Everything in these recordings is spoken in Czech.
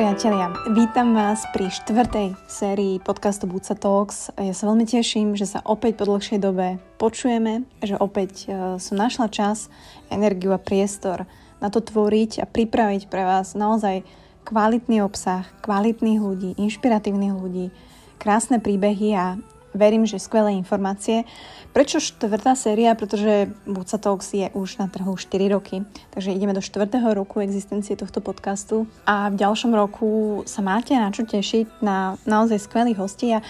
priatelia, vítam vás pri štvrtej sérii podcastu Buca Talks. Ja sa veľmi teším, že sa opäť po dlhšej dobe počujeme, že opäť e, som našla čas, energiu a priestor na to tvoriť a pripraviť pre vás naozaj kvalitný obsah, kvalitných ľudí, inšpiratívnych ľudí, krásne príbehy a verím, že skvelé informácie. Prečo štvrtá séria? Pretože Buca Talks je už na trhu 4 roky, takže ideme do štvrtého roku existencie tohto podcastu a v ďalšom roku sa máte na čo tešiť na naozaj skvelých hostí a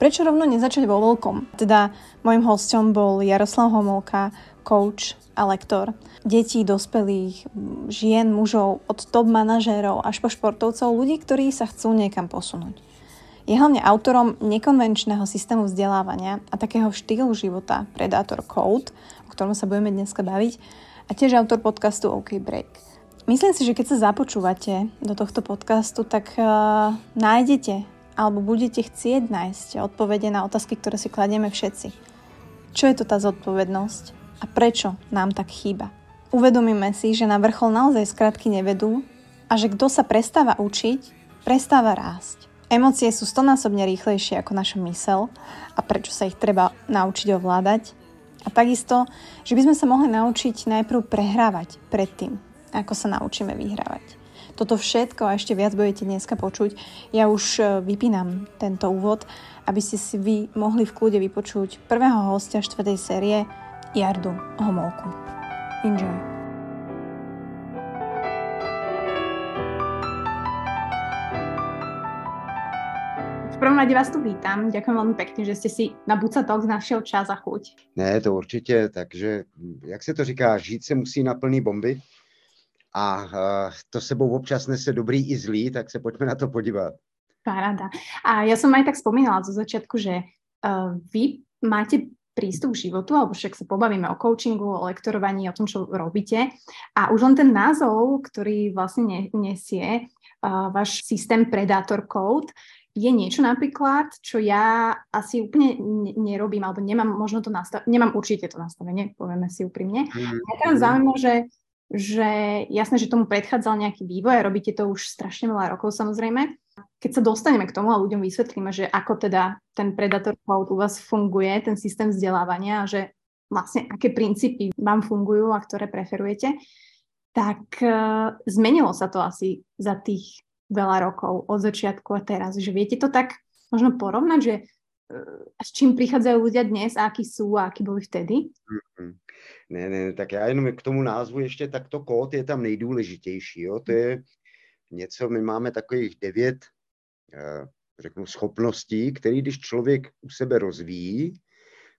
prečo rovno nezačať vo veľkom? Teda môjim hostom bol Jaroslav Homolka, coach a lektor detí, dospelých, žien, mužov, od top manažérov až po športovcov, ľudí, ktorí sa chcú niekam posunúť. Je hlavne autorom nekonvenčného systému vzdelávania a takého štýlu života Predator Code, o ktorom sa budeme dneska baviť, a tiež autor podcastu OK Break. Myslím si, že keď sa započúvate do tohto podcastu, tak uh, nájdete alebo budete chcieť nájsť odpovede na otázky, ktoré si kladieme všetci. Čo je to tá zodpovednosť a prečo nám tak chýba? Uvedomíme si, že na vrchol naozaj skratky nevedú a že kto sa prestáva učiť, prestáva rásť. Emócie sú stonásobne rýchlejšie ako naša mysel a prečo sa ich treba naučiť ovládať. A takisto, že by sme sa mohli naučiť najprv prehrávať predtým, ako sa naučíme vyhrávať. Toto všetko a ešte viac budete dneska počuť. Ja už e, vypínam tento úvod, aby ste si vy mohli v kľude vypočuť prvého hostia štvrtej série Jardu Homolku. Enjoy. Prvom rade vás tu vítam. Ďakujem veľmi pekne, že ste si na Buca Talks našiel čas a chuť. Ne, to určitě, takže jak se to říká, žít se musí na plný bomby a uh, to sebou občas nese dobrý i zlý, tak se pojďme na to podívat. Paráda. A ja som aj tak spomínala zo začiatku, že uh, vy máte prístup k životu, alebo však sa pobavíme o coachingu, o lektorovaní, o tom, čo robíte. A už len ten názov, ktorý vlastne nesie uh, váš systém Predator Code, je niečo napríklad, čo ja asi úplne nerobím, alebo nemám možno to nastav- nemám určite to nastavenie, povieme si úprimne. Mm. Ja tam zaujímavé, že, že jasné, že tomu predchádzal nejaký vývoj a robíte to už strašne veľa rokov samozrejme. Keď sa dostaneme k tomu a ľuďom vysvetlíme, že ako teda ten Predator Cloud u vás funguje, ten systém vzdelávania a že vlastne aké princípy vám fungujú a ktoré preferujete, tak uh, zmenilo sa to asi za tých veľa rokov od začiatku a teraz. Že viete to tak možno porovnať, že a s čím prichádzajú ľudia dnes a akí sú a akí byli vtedy? Mm-hmm. Ne, ne, tak já jenom k tomu názvu ještě, tak to kód je tam nejdůležitější. Jo? To je něco, my máme takových devět, eh, řeknu, schopností, který když člověk u sebe rozvíjí,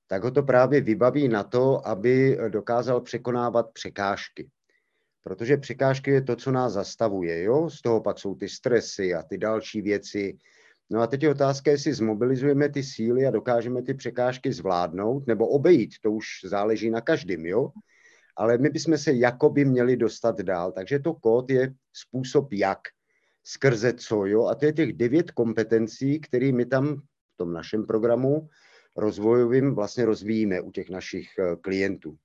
tak ho to právě vybaví na to, aby dokázal překonávat překážky protože překážky je to, co nás zastavuje. Jo? Z toho pak jsou ty stresy a ty další věci. No a teď je otázka, jestli zmobilizujeme ty síly a dokážeme ty překážky zvládnout nebo obejít, to už záleží na každém, jo? Ale my bychom se jakoby měli dostat dál, takže to kód je způsob jak, skrze co, jo? A to je těch devět kompetencí, které my tam v tom našem programu rozvojovým vlastně rozvíjíme u těch našich eh, klientů.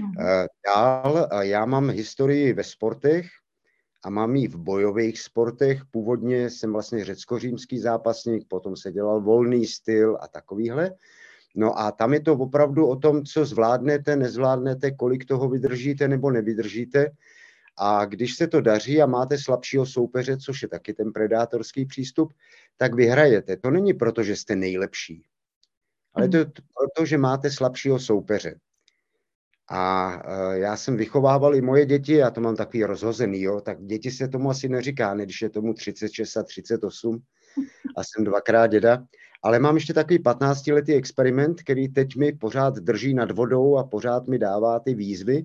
Mm-hmm. Dál, já mám historii ve sportech a mám ji v bojových sportech. Původně jsem vlastně řecko-římský zápasník, potom se dělal volný styl a takovýhle. No a tam je to opravdu o tom, co zvládnete, nezvládnete, kolik toho vydržíte nebo nevydržíte. A když se to daří a máte slabšího soupeře, což je taky ten predátorský přístup, tak vyhrajete. To není proto, že jste nejlepší, ale to je proto, že máte slabšího soupeře. A uh, já jsem vychovával i moje děti, já to mám takový rozhozený, jo, tak děti se tomu asi neříká, ne, když je tomu 36 a 38 a jsem dvakrát děda. Ale mám ještě takový 15-letý experiment, který teď mi pořád drží nad vodou a pořád mi dává ty výzvy,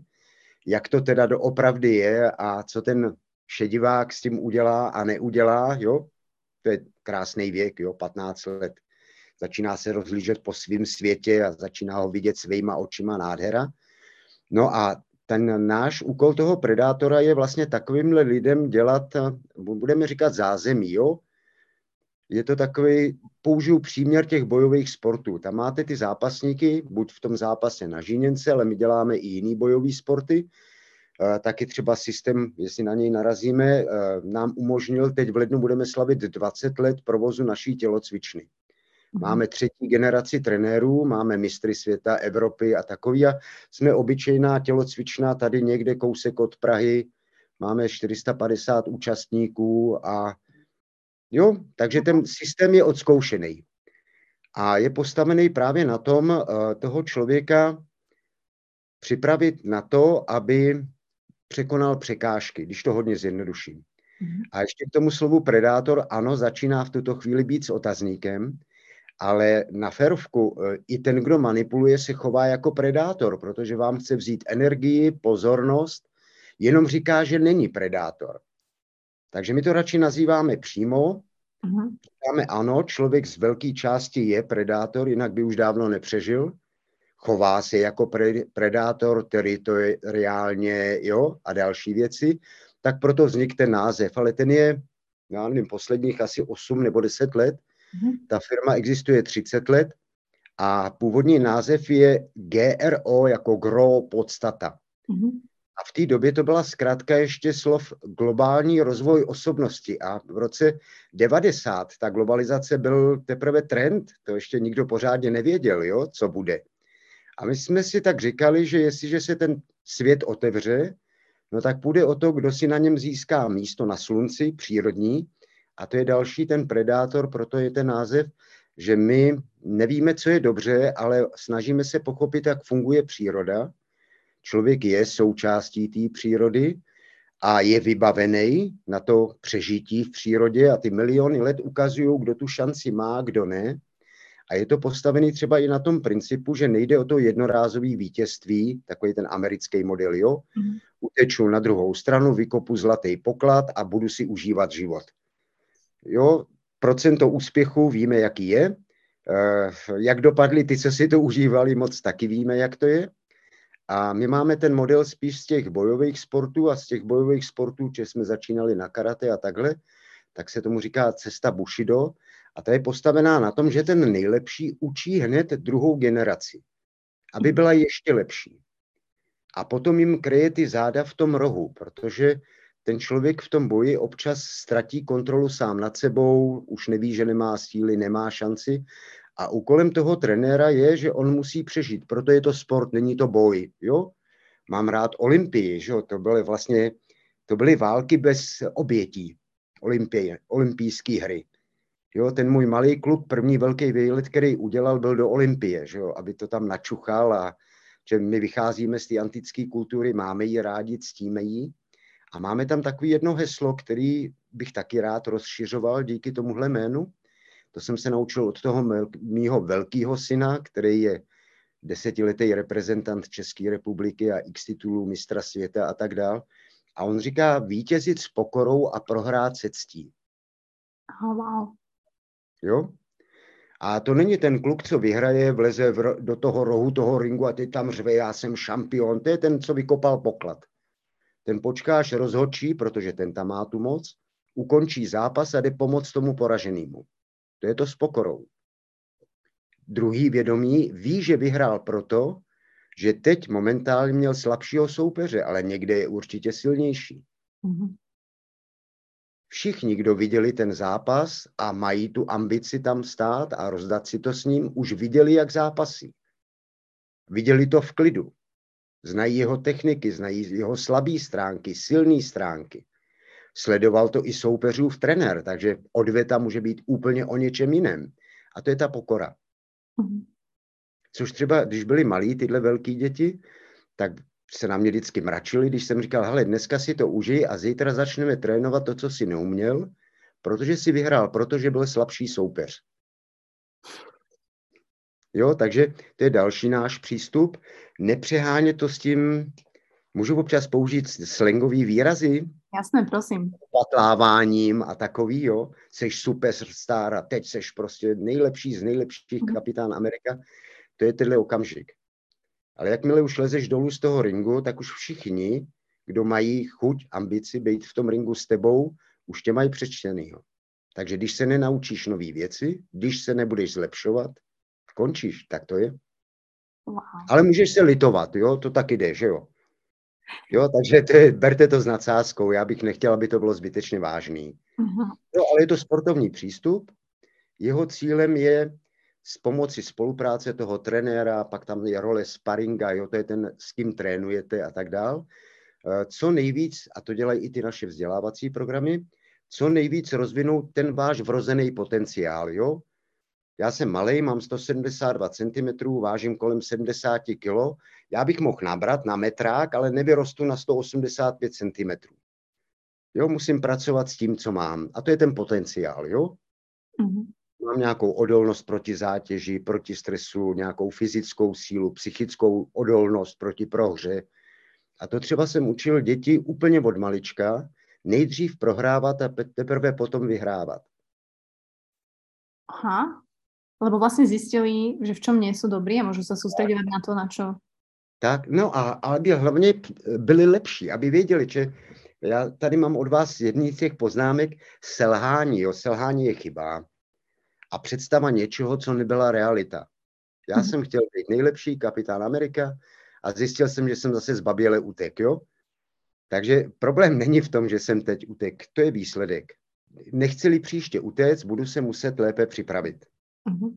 jak to teda doopravdy je a co ten šedivák s tím udělá a neudělá, jo. To je krásný věk, jo, 15 let. Začíná se rozlížet po svém světě a začíná ho vidět svýma očima nádhera. No a ten náš úkol toho predátora je vlastně takovýmhle lidem dělat, budeme říkat zázemí, jo? Je to takový, použiju příměr těch bojových sportů. Tam máte ty zápasníky, buď v tom zápase na žíněnce, ale my děláme i jiný bojový sporty. taky třeba systém, jestli na něj narazíme, nám umožnil, teď v lednu budeme slavit 20 let provozu naší tělocvičny. Mhm. Máme třetí generaci trenérů, máme mistry světa, Evropy a takový a jsme obyčejná tělocvičná tady někde kousek od Prahy, máme 450 účastníků a jo, takže ten systém je odzkoušený. A je postavený právě na tom uh, toho člověka připravit na to, aby překonal překážky, když to hodně zjednoduším. Mm-hmm. A ještě k tomu slovu predátor, ano, začíná v tuto chvíli být s otazníkem, ale na ferovku e, i ten, kdo manipuluje, se chová jako predátor, protože vám chce vzít energii, pozornost, jenom říká, že není predátor. Takže my to radši nazýváme přímo, uh-huh. říkáme ano, člověk z velké části je predátor, jinak by už dávno nepřežil, chová se jako pre, predátor teritoriálně, jo, a další věci, tak proto vznikl ten název, ale ten je, já nevím, posledních asi 8 nebo 10 let, Mhm. Ta firma existuje 30 let a původní název je GRO jako GRO podstata. Mm-hmm. A v té době to byla zkrátka ještě slov globální rozvoj osobnosti. A v roce 90 ta globalizace byl teprve trend, to ještě nikdo pořádně nevěděl, jo, co bude. A my jsme si tak říkali, že jestliže se ten svět otevře, no tak půjde o to, kdo si na něm získá místo na slunci, přírodní, a to je další ten predátor, proto je ten název, že my nevíme, co je dobře, ale snažíme se pochopit, jak funguje příroda. Člověk je součástí té přírody a je vybavený na to přežití v přírodě a ty miliony let ukazují, kdo tu šanci má, kdo ne. A je to postavený třeba i na tom principu, že nejde o to jednorázové vítězství, takový ten americký model, jo. Mm. Uteču na druhou stranu, vykopu zlatý poklad a budu si užívat život. Jo, procento úspěchu víme, jaký je. Eh, jak dopadly ty, co si to užívali, moc taky víme, jak to je. A my máme ten model spíš z těch bojových sportů a z těch bojových sportů, že jsme začínali na karate a takhle, tak se tomu říká cesta Bushido. A ta je postavená na tom, že ten nejlepší učí hned druhou generaci, aby byla ještě lepší. A potom jim kryje ty záda v tom rohu, protože ten člověk v tom boji občas ztratí kontrolu sám nad sebou, už neví, že nemá síly, nemá šanci. A úkolem toho trenéra je, že on musí přežít. Proto je to sport, není to boj. Jo? Mám rád Olympii, že? to byly vlastně to byly války bez obětí. Olympie, olympijské hry. Jo, ten můj malý klub, první velký výlet, který udělal, byl do Olympie, že jo, aby to tam načuchal a že my vycházíme z té antické kultury, máme ji rádi, ctíme ji a máme tam takový jedno heslo, který bych taky rád rozšiřoval díky tomuhle jménu. To jsem se naučil od toho mýho velkého syna, který je desetiletý reprezentant České republiky a x titulů mistra světa a tak dál. A on říká vítězit s pokorou a prohrát se ctí. Oh, wow. Jo? A to není ten kluk, co vyhraje, vleze v, do toho rohu toho ringu a ty tam řve, já jsem šampion. To je ten, co vykopal poklad. Ten počkáš rozhodčí, protože ten tam má tu moc, ukončí zápas a jde pomoct tomu poraženému. To je to s pokorou. Druhý vědomí ví, že vyhrál proto, že teď momentálně měl slabšího soupeře, ale někde je určitě silnější. Mm-hmm. Všichni, kdo viděli ten zápas a mají tu ambici tam stát a rozdat si to s ním, už viděli, jak zápasí. Viděli to v klidu. Znají jeho techniky, znají jeho slabé stránky, silné stránky. Sledoval to i soupeřův trenér, takže odvěta může být úplně o něčem jiném. A to je ta pokora. Mhm. Což třeba, když byli malí tyhle velký děti, tak se na mě vždycky mračili, když jsem říkal, hele, dneska si to užij a zítra začneme trénovat to, co si neuměl, protože si vyhrál, protože byl slabší soupeř. Jo, takže to je další náš přístup. Nepřehánět to s tím, můžu občas použít slangový výrazy? Jasné, prosím. Patláváním a takový, jo. Seš superstar a teď seš prostě nejlepší z nejlepších mm. kapitán Amerika. To je tenhle okamžik. Ale jakmile už lezeš dolů z toho ringu, tak už všichni, kdo mají chuť, ambici být v tom ringu s tebou, už tě mají přečtenýho. Takže když se nenaučíš nové věci, když se nebudeš zlepšovat, končíš, tak to je. Wow. Ale můžeš se litovat, jo, to taky jde, že jo. Jo, takže to je, berte to s nadsázkou. Já bych nechtěl, aby to bylo zbytečně vážný. Uh-huh. Jo, ale je to sportovní přístup. Jeho cílem je s pomocí spolupráce toho trenéra, pak tam je role sparinga, jo, to je ten, s kým trénujete a tak dál. Eh, co nejvíc, a to dělají i ty naše vzdělávací programy, co nejvíc rozvinout ten váš vrozený potenciál. Jo? Já jsem malý, mám 172 cm, vážím kolem 70 kg. Já bych mohl nabrat na metrák, ale nevyrostu na 185 cm. Jo, musím pracovat s tím, co mám. A to je ten potenciál, jo? Mm-hmm. Mám nějakou odolnost proti zátěži, proti stresu, nějakou fyzickou sílu, psychickou odolnost proti prohře. A to třeba jsem učil děti úplně od malička, nejdřív prohrávat a teprve potom vyhrávat. Aha, lebo vlastně zjistili, že v čom nie jsou dobrý a můžu se soustředit na to, na čo. Tak, no a aby hlavně byli lepší, aby věděli, že já tady mám od vás jedný z těch poznámek selhání. Jo, selhání je chyba a představa něčeho, co nebyla realita. Já hmm. jsem chtěl být nejlepší kapitán Amerika a zjistil jsem, že jsem zase zbaběle utek, jo? Takže problém není v tom, že jsem teď utek, to je výsledek. Nechci-li příště utéct, budu se muset lépe připravit. Uh-huh.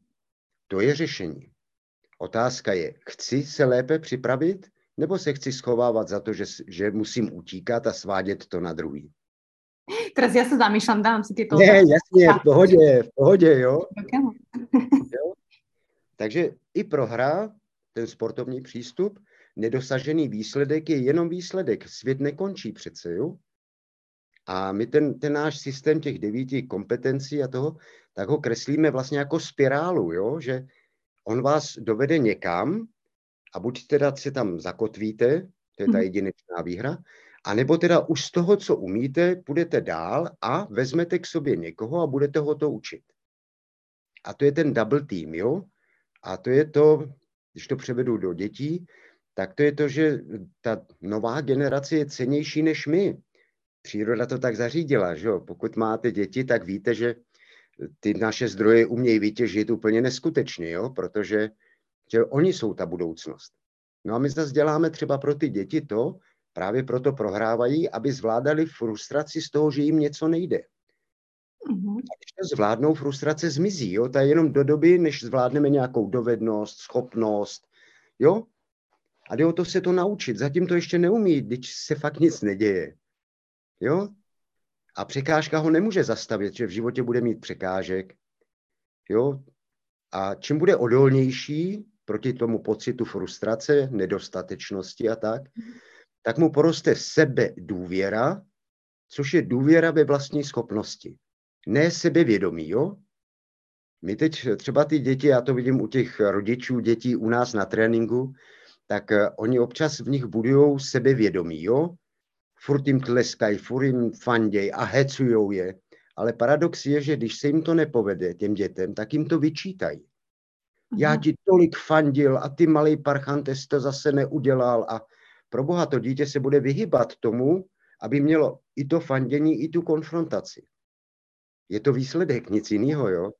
To je řešení. Otázka je, chci se lépe připravit, nebo se chci schovávat za to, že, že musím utíkat a svádět to na druhý? Teraz já se zamýšlám, dám si tyto... Ne, jasně, v pohodě, v pohodě, jo. jo? Takže i prohra, ten sportovní přístup, nedosažený výsledek je jenom výsledek. Svět nekončí přece, jo? A my ten, ten náš systém těch devíti kompetencí a toho, tak ho kreslíme vlastně jako spirálu, jo? že on vás dovede někam a buď teda se tam zakotvíte, to je ta mhm. jedinečná výhra, a nebo teda už z toho, co umíte, půjdete dál a vezmete k sobě někoho a budete ho to učit. A to je ten double team, jo? A to je to, když to převedu do dětí, tak to je to, že ta nová generace je cenější než my. Příroda to tak zařídila, že jo? Pokud máte děti, tak víte, že ty naše zdroje umějí vytěžit úplně neskutečně, jo? protože že oni jsou ta budoucnost. No a my zase děláme třeba pro ty děti to, právě proto prohrávají, aby zvládali frustraci z toho, že jim něco nejde. Mm-hmm. A když to zvládnou, frustrace zmizí. Jo? To je jenom do doby, než zvládneme nějakou dovednost, schopnost. Jo? A jde o to se to naučit. Zatím to ještě neumí, když se fakt nic neděje. Jo? A překážka ho nemůže zastavit, že v životě bude mít překážek. Jo? A čím bude odolnější proti tomu pocitu frustrace, nedostatečnosti a tak, tak mu poroste sebe důvěra, což je důvěra ve vlastní schopnosti. Ne sebevědomí, jo? My teď třeba ty děti, já to vidím u těch rodičů dětí u nás na tréninku, tak eh, oni občas v nich budují sebevědomí, jo? Furt jim tleskají, furt jim fanděj a hecujou je. Ale paradox je, že když se jim to nepovede, těm dětem, tak jim to vyčítají. Já ti tolik fandil a ty malý parchante to zase neudělal a pro boha to dítě se bude vyhybat tomu, aby mělo i to fandění, i tu konfrontaci. Je to výsledek, nic jiného, jo?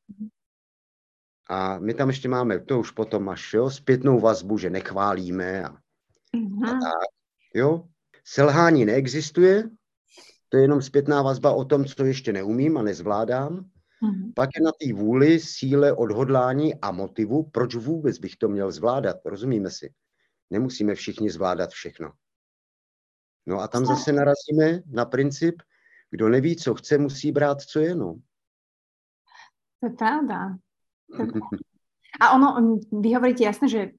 A my tam ještě máme, to už potom až, jo, zpětnou vazbu, že nechválíme a, a tak, jo. Selhání neexistuje, to je jenom zpětná vazba o tom, co ještě neumím a nezvládám. Mm-hmm. Pak je na té vůli, síle, odhodlání a motivu, proč vůbec bych to měl zvládat, rozumíme si. Nemusíme všichni zvládat všechno. No a tam zase narazíme na princip, kdo neví, co chce, musí brát, co je, no. To je pravda. A ono, vy hovoríte jasně, že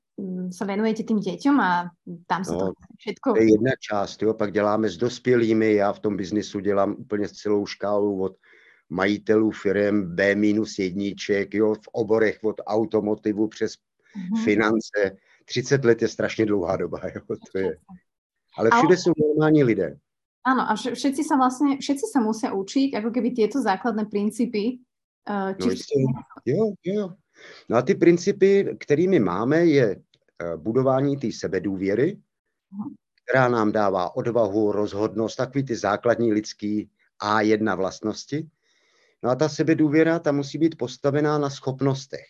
se venujete tým děťom a tam se no, to všetko... To je jedna část, jo, pak děláme s dospělými, já v tom biznisu dělám úplně celou škálu od majitelů firm B minus jedniček, jo, v oborech od automotivu přes mm-hmm. finance. 30 let je strašně dlouhá doba, jo, to je. Ale všude jsou normální lidé. Ano, a všetci se vlastně, všetci se musí učit, jako keby tyto základné principy. Uh, či no, jistě, jo, jo. No a ty principy, kterými máme, je eh, budování té sebedůvěry, která nám dává odvahu, rozhodnost, takový ty základní lidský A1 vlastnosti. No a ta sebedůvěra, ta musí být postavená na schopnostech.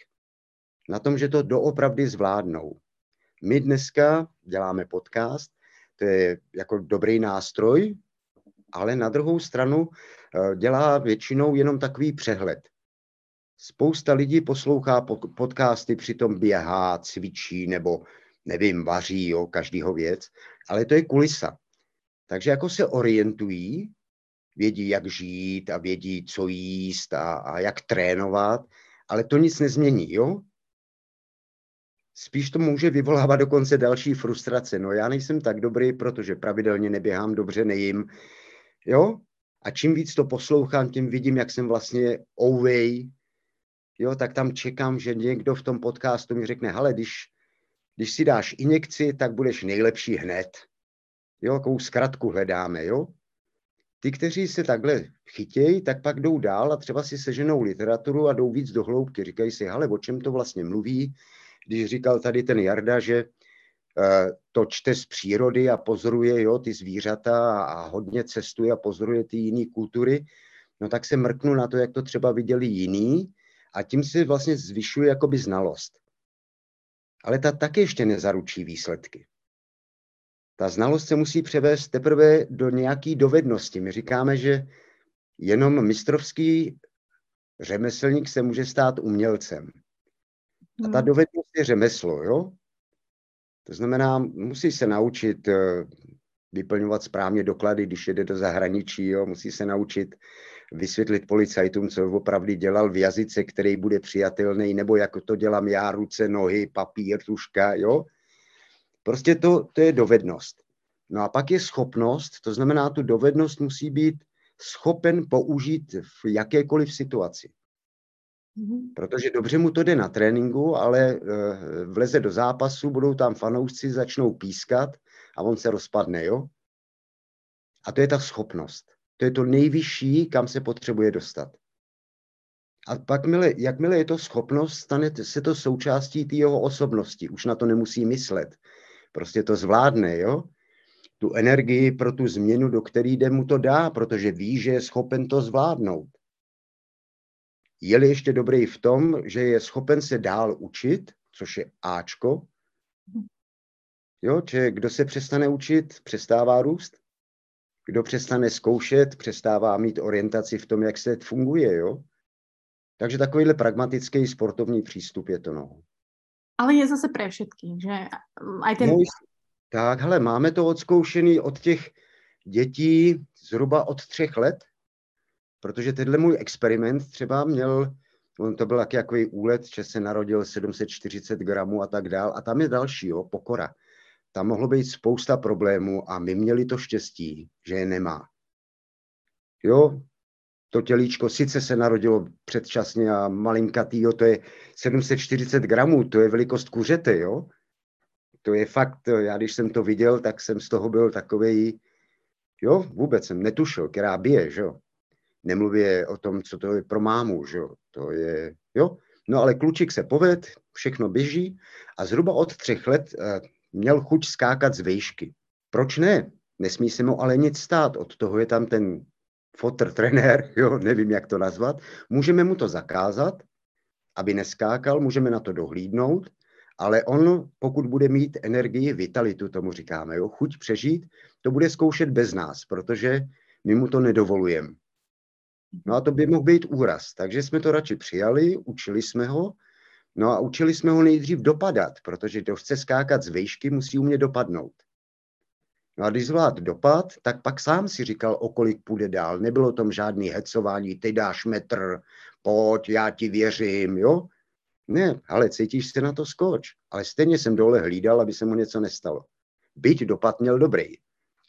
Na tom, že to doopravdy zvládnou. My dneska děláme podcast, to je jako dobrý nástroj, ale na druhou stranu eh, dělá většinou jenom takový přehled. Spousta lidí poslouchá podcasty, přitom běhá, cvičí nebo nevím, vaří, jo, každýho věc, ale to je kulisa. Takže jako se orientují, vědí, jak žít a vědí, co jíst a, a jak trénovat, ale to nic nezmění, jo? Spíš to může vyvolávat dokonce další frustrace. No já nejsem tak dobrý, protože pravidelně neběhám, dobře nejím, jo? A čím víc to poslouchám, tím vidím, jak jsem vlastně ouvej, jo, tak tam čekám, že někdo v tom podcastu mi řekne, hele, když, když si dáš injekci, tak budeš nejlepší hned. Jo, jakou zkratku hledáme, jo. Ty, kteří se takhle chytějí, tak pak jdou dál a třeba si seženou literaturu a jdou víc do hloubky. Říkají si, hele, o čem to vlastně mluví, když říkal tady ten Jarda, že uh, to čte z přírody a pozoruje jo, ty zvířata a hodně cestuje a pozoruje ty jiné kultury, no tak se mrknu na to, jak to třeba viděli jiný a tím si vlastně zvyšuje jakoby znalost. Ale ta taky ještě nezaručí výsledky. Ta znalost se musí převést teprve do nějaké dovednosti. My říkáme, že jenom mistrovský řemeslník se může stát umělcem. A ta hmm. dovednost je řemeslo, jo? To znamená, musí se naučit eh, vyplňovat správně doklady, když jede do zahraničí, jo? musí se naučit vysvětlit policajtům, co opravdu dělal v jazyce, který bude přijatelný, nebo jak to dělám já, ruce, nohy, papír, tuška, jo? Prostě to, to je dovednost. No a pak je schopnost, to znamená, tu dovednost musí být schopen použít v jakékoliv situaci. Mhm. Protože dobře mu to jde na tréninku, ale eh, vleze do zápasu, budou tam fanoušci, začnou pískat a on se rozpadne, jo? A to je ta schopnost. To je to nejvyšší, kam se potřebuje dostat. A pak, mile, jakmile je to schopnost, stane se to součástí té jeho osobnosti. Už na to nemusí myslet. Prostě to zvládne, jo? Tu energii pro tu změnu, do které jde mu to dá, protože ví, že je schopen to zvládnout. Je-li ještě dobrý v tom, že je schopen se dál učit, což je Ačko, jo, že kdo se přestane učit, přestává růst. Kdo přestane zkoušet, přestává mít orientaci v tom, jak se funguje, jo. Takže takovýhle pragmatický sportovní přístup je to, no. Ale je zase pre všetky, že aj ten... No, tak, hele, máme to odzkoušený od těch dětí zhruba od třech let, protože tenhle můj experiment třeba měl, on to byl taky takový úlet, že se narodil 740 gramů a tak dál. A tam je další, jo, pokora. Tam mohlo být spousta problémů a my měli to štěstí, že je nemá. Jo, to tělíčko sice se narodilo předčasně a malinkatý, jo, to je 740 gramů, to je velikost kuřete, jo. To je fakt, já když jsem to viděl, tak jsem z toho byl takový, jo, vůbec jsem netušil, která bije, jo. Nemluvě o tom, co to je pro mámu, jo. To je, jo. No ale klučík se poved, všechno běží a zhruba od třech let uh, měl chuť skákat z výšky. Proč ne? Nesmí se mu ale nic stát. Od toho je tam ten fotr trenér, jo, nevím, jak to nazvat. Můžeme mu to zakázat, aby neskákal, můžeme na to dohlídnout, ale on, pokud bude mít energii, vitalitu, tomu říkáme, jo, chuť přežít, to bude zkoušet bez nás, protože my mu to nedovolujeme. No a to by mohl být úraz. Takže jsme to radši přijali, učili jsme ho, no a učili jsme ho nejdřív dopadat, protože kdo chce skákat z výšky, musí umět dopadnout. No a když zvlád dopad, tak pak sám si říkal, o kolik půjde dál. Nebylo tom žádný hecování, ty dáš metr, pojď, já ti věřím, jo? Ne, ale cítíš se na to skoč. Ale stejně jsem dole hlídal, aby se mu něco nestalo. Byť dopad měl dobrý,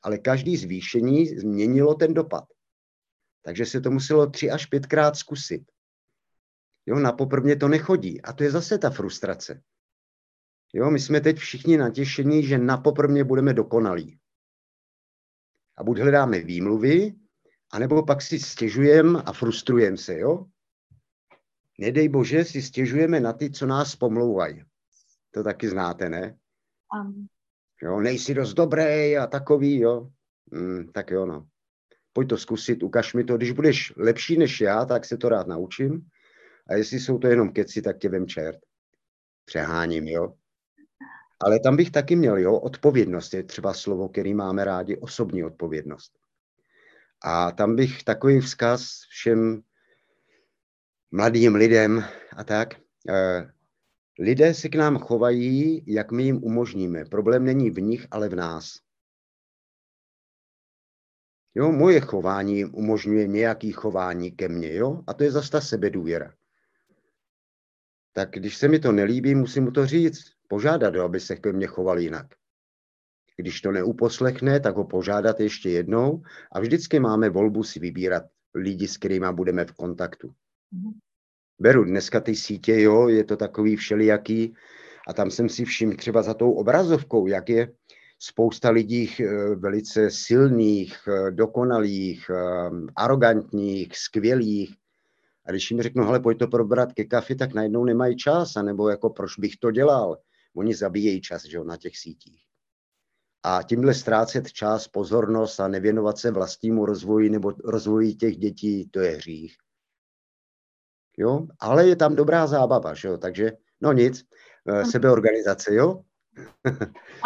ale každý zvýšení změnilo ten dopad. Takže se to muselo tři až pětkrát zkusit. Jo, na poprvně to nechodí. A to je zase ta frustrace. Jo, my jsme teď všichni natěšení, že na poprvně budeme dokonalí a buď hledáme výmluvy, anebo pak si stěžujeme a frustrujeme se, jo? Nedej bože, si stěžujeme na ty, co nás pomlouvají. To taky znáte, ne? Um. Jo, nejsi dost dobrý a takový, jo? Mm, tak jo, no. Pojď to zkusit, ukaž mi to. Když budeš lepší než já, tak se to rád naučím. A jestli jsou to jenom keci, tak tě vem čert. Přeháním, jo? Ale tam bych taky měl, jo, odpovědnost je třeba slovo, který máme rádi, osobní odpovědnost. A tam bych takový vzkaz všem mladým lidem a tak. Eh, lidé se k nám chovají, jak my jim umožníme. Problém není v nich, ale v nás. Jo, moje chování umožňuje nějaký chování ke mně, jo? A to je zase ta sebedůvěra. Tak když se mi to nelíbí, musím mu to říct, požádat ho, aby se ke mně choval jinak. Když to neuposlechne, tak ho požádat ještě jednou a vždycky máme volbu si vybírat lidi, s kterými budeme v kontaktu. Mm-hmm. Beru dneska ty sítě, jo, je to takový všelijaký a tam jsem si všiml třeba za tou obrazovkou, jak je spousta lidí eh, velice silných, eh, dokonalých, eh, arrogantních, skvělých. A když jim řeknu, hele, pojď to probrat ke kafi, tak najednou nemají čas, anebo jako proč bych to dělal. Oni zabíjejí čas že jo, na těch sítích. A tímhle ztrácet čas, pozornost a nevěnovat se vlastnímu rozvoji nebo rozvoji těch dětí, to je hřích. Jo? Ale je tam dobrá zábava, že jo? takže no nic, sebeorganizace, jo?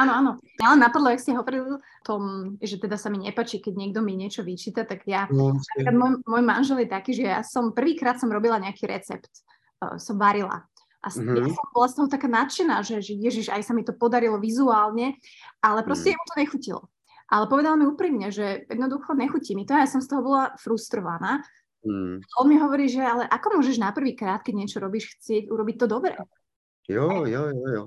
Áno, áno. Ja len napadlo, jak ste hovoril tom, že teda sa mi nepačí, keď niekto mi niečo vyčíta, tak ja, no, môj, môj manžel je taký, že ja som prvýkrát som robila nejaký recept, uh, som varila. A mm-hmm. ja som bola z toho taká nadšená, že, že ježiš, aj sa mi to podarilo vizuálne, ale proste mm. jemu to nechutilo. Ale povedal mi úprimne, že jednoducho nechutí mi to a ja som z toho bola frustrovaná. Mm. On mi hovorí, že ale ako môžeš na prvý krát, keď niečo robíš, chcieť urobiť to dobre? Jo, jo, jo, jo.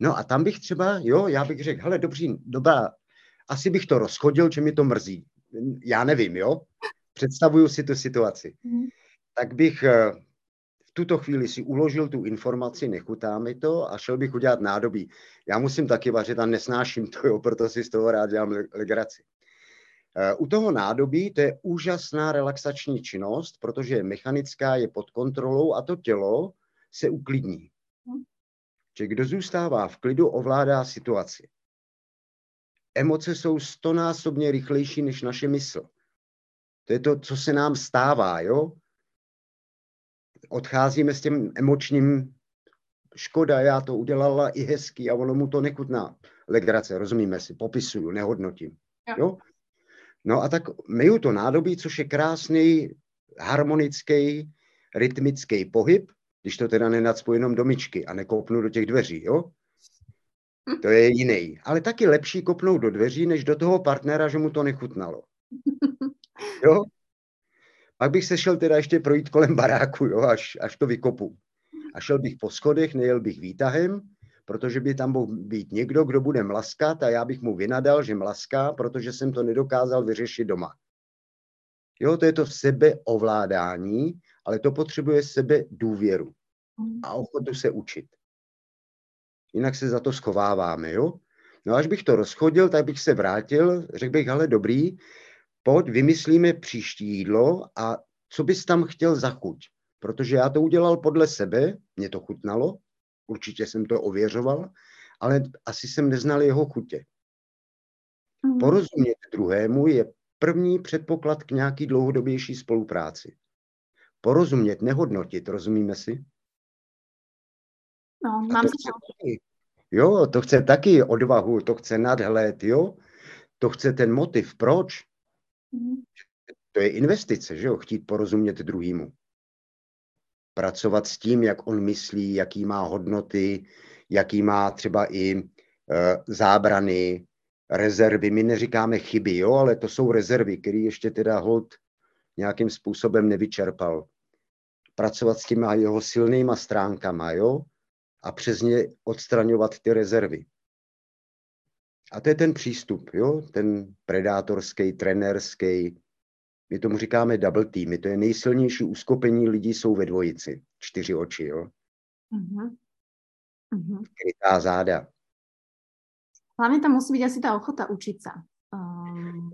No a tam bych třeba, jo, já bych řekl, hele, dobří, dobrá, asi bych to rozchodil, že mi to mrzí. Já nevím, jo. Představuju si tu situaci. Mm. Tak bych eh, v tuto chvíli si uložil tu informaci, nechutá mi to a šel bych udělat nádobí. Já musím taky vařit a nesnáším to, jo, proto si z toho rád dělám legraci. Eh, u toho nádobí to je úžasná relaxační činnost, protože je mechanická, je pod kontrolou a to tělo se uklidní že kdo zůstává v klidu, ovládá situaci. Emoce jsou stonásobně rychlejší než naše mysl. To je to, co se nám stává, jo? Odcházíme s tím emočním škoda, já to udělala i hezky a ono mu to nekutná. Legrace, rozumíme si, popisuju, nehodnotím. Jo? No a tak myju to nádobí, což je krásný, harmonický, rytmický pohyb, když to teda nenacpu jenom do myčky a nekopnu do těch dveří, jo? To je jiný. Ale taky lepší kopnout do dveří, než do toho partnera, že mu to nechutnalo. Jo? Pak bych se šel teda ještě projít kolem baráku, jo, až, až to vykopu. A šel bych po schodech, nejel bych výtahem, protože by tam mohl být někdo, kdo bude mlaskat a já bych mu vynadal, že mlaská, protože jsem to nedokázal vyřešit doma. Jo, to je to sebeovládání, ale to potřebuje sebe důvěru a ochotu se učit. Jinak se za to schováváme, jo? No až bych to rozchodil, tak bych se vrátil, řekl bych, ale dobrý, pojď, vymyslíme příští jídlo a co bys tam chtěl za chuť? Protože já to udělal podle sebe, mě to chutnalo, určitě jsem to ověřoval, ale asi jsem neznal jeho chutě. Mm. Porozumět druhému je první předpoklad k nějaký dlouhodobější spolupráci. Porozumět, nehodnotit, rozumíme si? No, mám si taky, Jo, to chce taky odvahu, to chce nadhled, jo? To chce ten motiv. Proč? Mm. To je investice, že jo? Chtít porozumět druhýmu. Pracovat s tím, jak on myslí, jaký má hodnoty, jaký má třeba i uh, zábrany, rezervy. My neříkáme chyby, jo, ale to jsou rezervy, které ještě teda hod nějakým způsobem nevyčerpal. Pracovat s těma jeho silnýma stránkama, jo, a přes ně odstraňovat ty rezervy. A to je ten přístup, jo, ten predátorský, trenérský. My tomu říkáme double team. To je nejsilnější uskupení lidí jsou ve dvojici. Čtyři oči, jo. Uh-huh. Uh-huh. Krytá záda. Hlavně tam musí být asi ta ochota učit se. Um...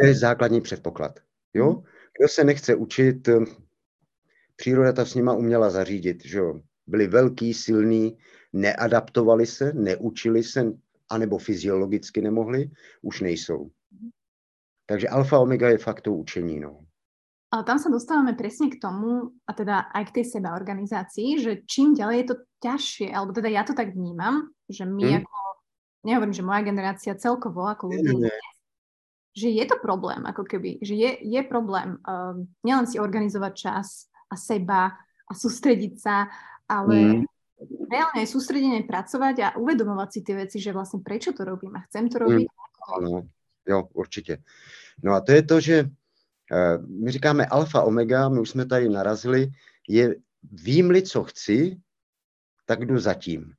To je základní předpoklad. Jo? Mhm. Kdo se nechce učit, příroda to s nima uměla zařídit. Že jo? Byli velký, silní, neadaptovali se, neučili se, anebo fyziologicky nemohli, už nejsou. Takže alfa omega je fakt to učení. No. Ale tam sa dostávame presne k tomu, a teda aj k tej sebaorganizácii, že čím ďalej je to ťažšie, alebo teda ja to tak vnímam, že my hmm. ako, nehovorím, že moja generácia celkovo ako ľudí, že je to problém, ako keby, že je, je problém um, nielen si organizovať čas a seba a sústrediť sa, ale hmm. reálne aj sústredenie pracovať a uvedomovať si tie veci, že vlastne prečo to robím a chcem to robiť. Hmm. jo, určitě. No a to je to, že Eh, my říkáme alfa, omega, my už jsme tady narazili, je vím-li, co chci, tak jdu zatím.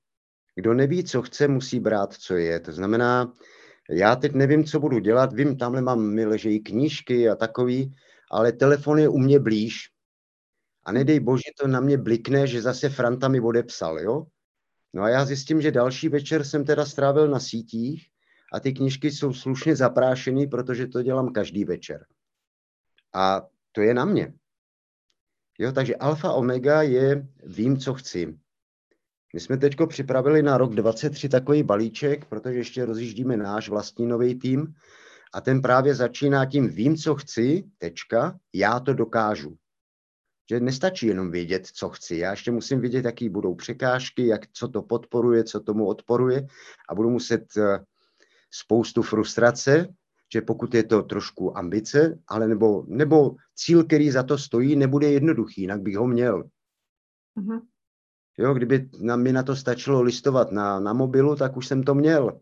Kdo neví, co chce, musí brát, co je. To znamená, já teď nevím, co budu dělat, vím, tamhle mám, mi ležejí knížky a takový, ale telefon je u mě blíž. A nedej bože, to na mě blikne, že zase Franta mi odepsal, jo? No a já zjistím, že další večer jsem teda strávil na sítích a ty knížky jsou slušně zaprášený, protože to dělám každý večer. A to je na mě. Jo, takže alfa omega je vím, co chci. My jsme teď připravili na rok 23 takový balíček, protože ještě rozjíždíme náš vlastní nový tým a ten právě začíná tím vím, co chci, tečka, já to dokážu. Že nestačí jenom vědět, co chci. Já ještě musím vědět, jaký budou překážky, jak, co to podporuje, co tomu odporuje a budu muset eh, spoustu frustrace že pokud je to trošku ambice, ale nebo, nebo cíl, který za to stojí, nebude jednoduchý, jinak bych ho měl. Uh-huh. Jo, kdyby na, mi na to stačilo listovat na, na mobilu, tak už jsem to měl.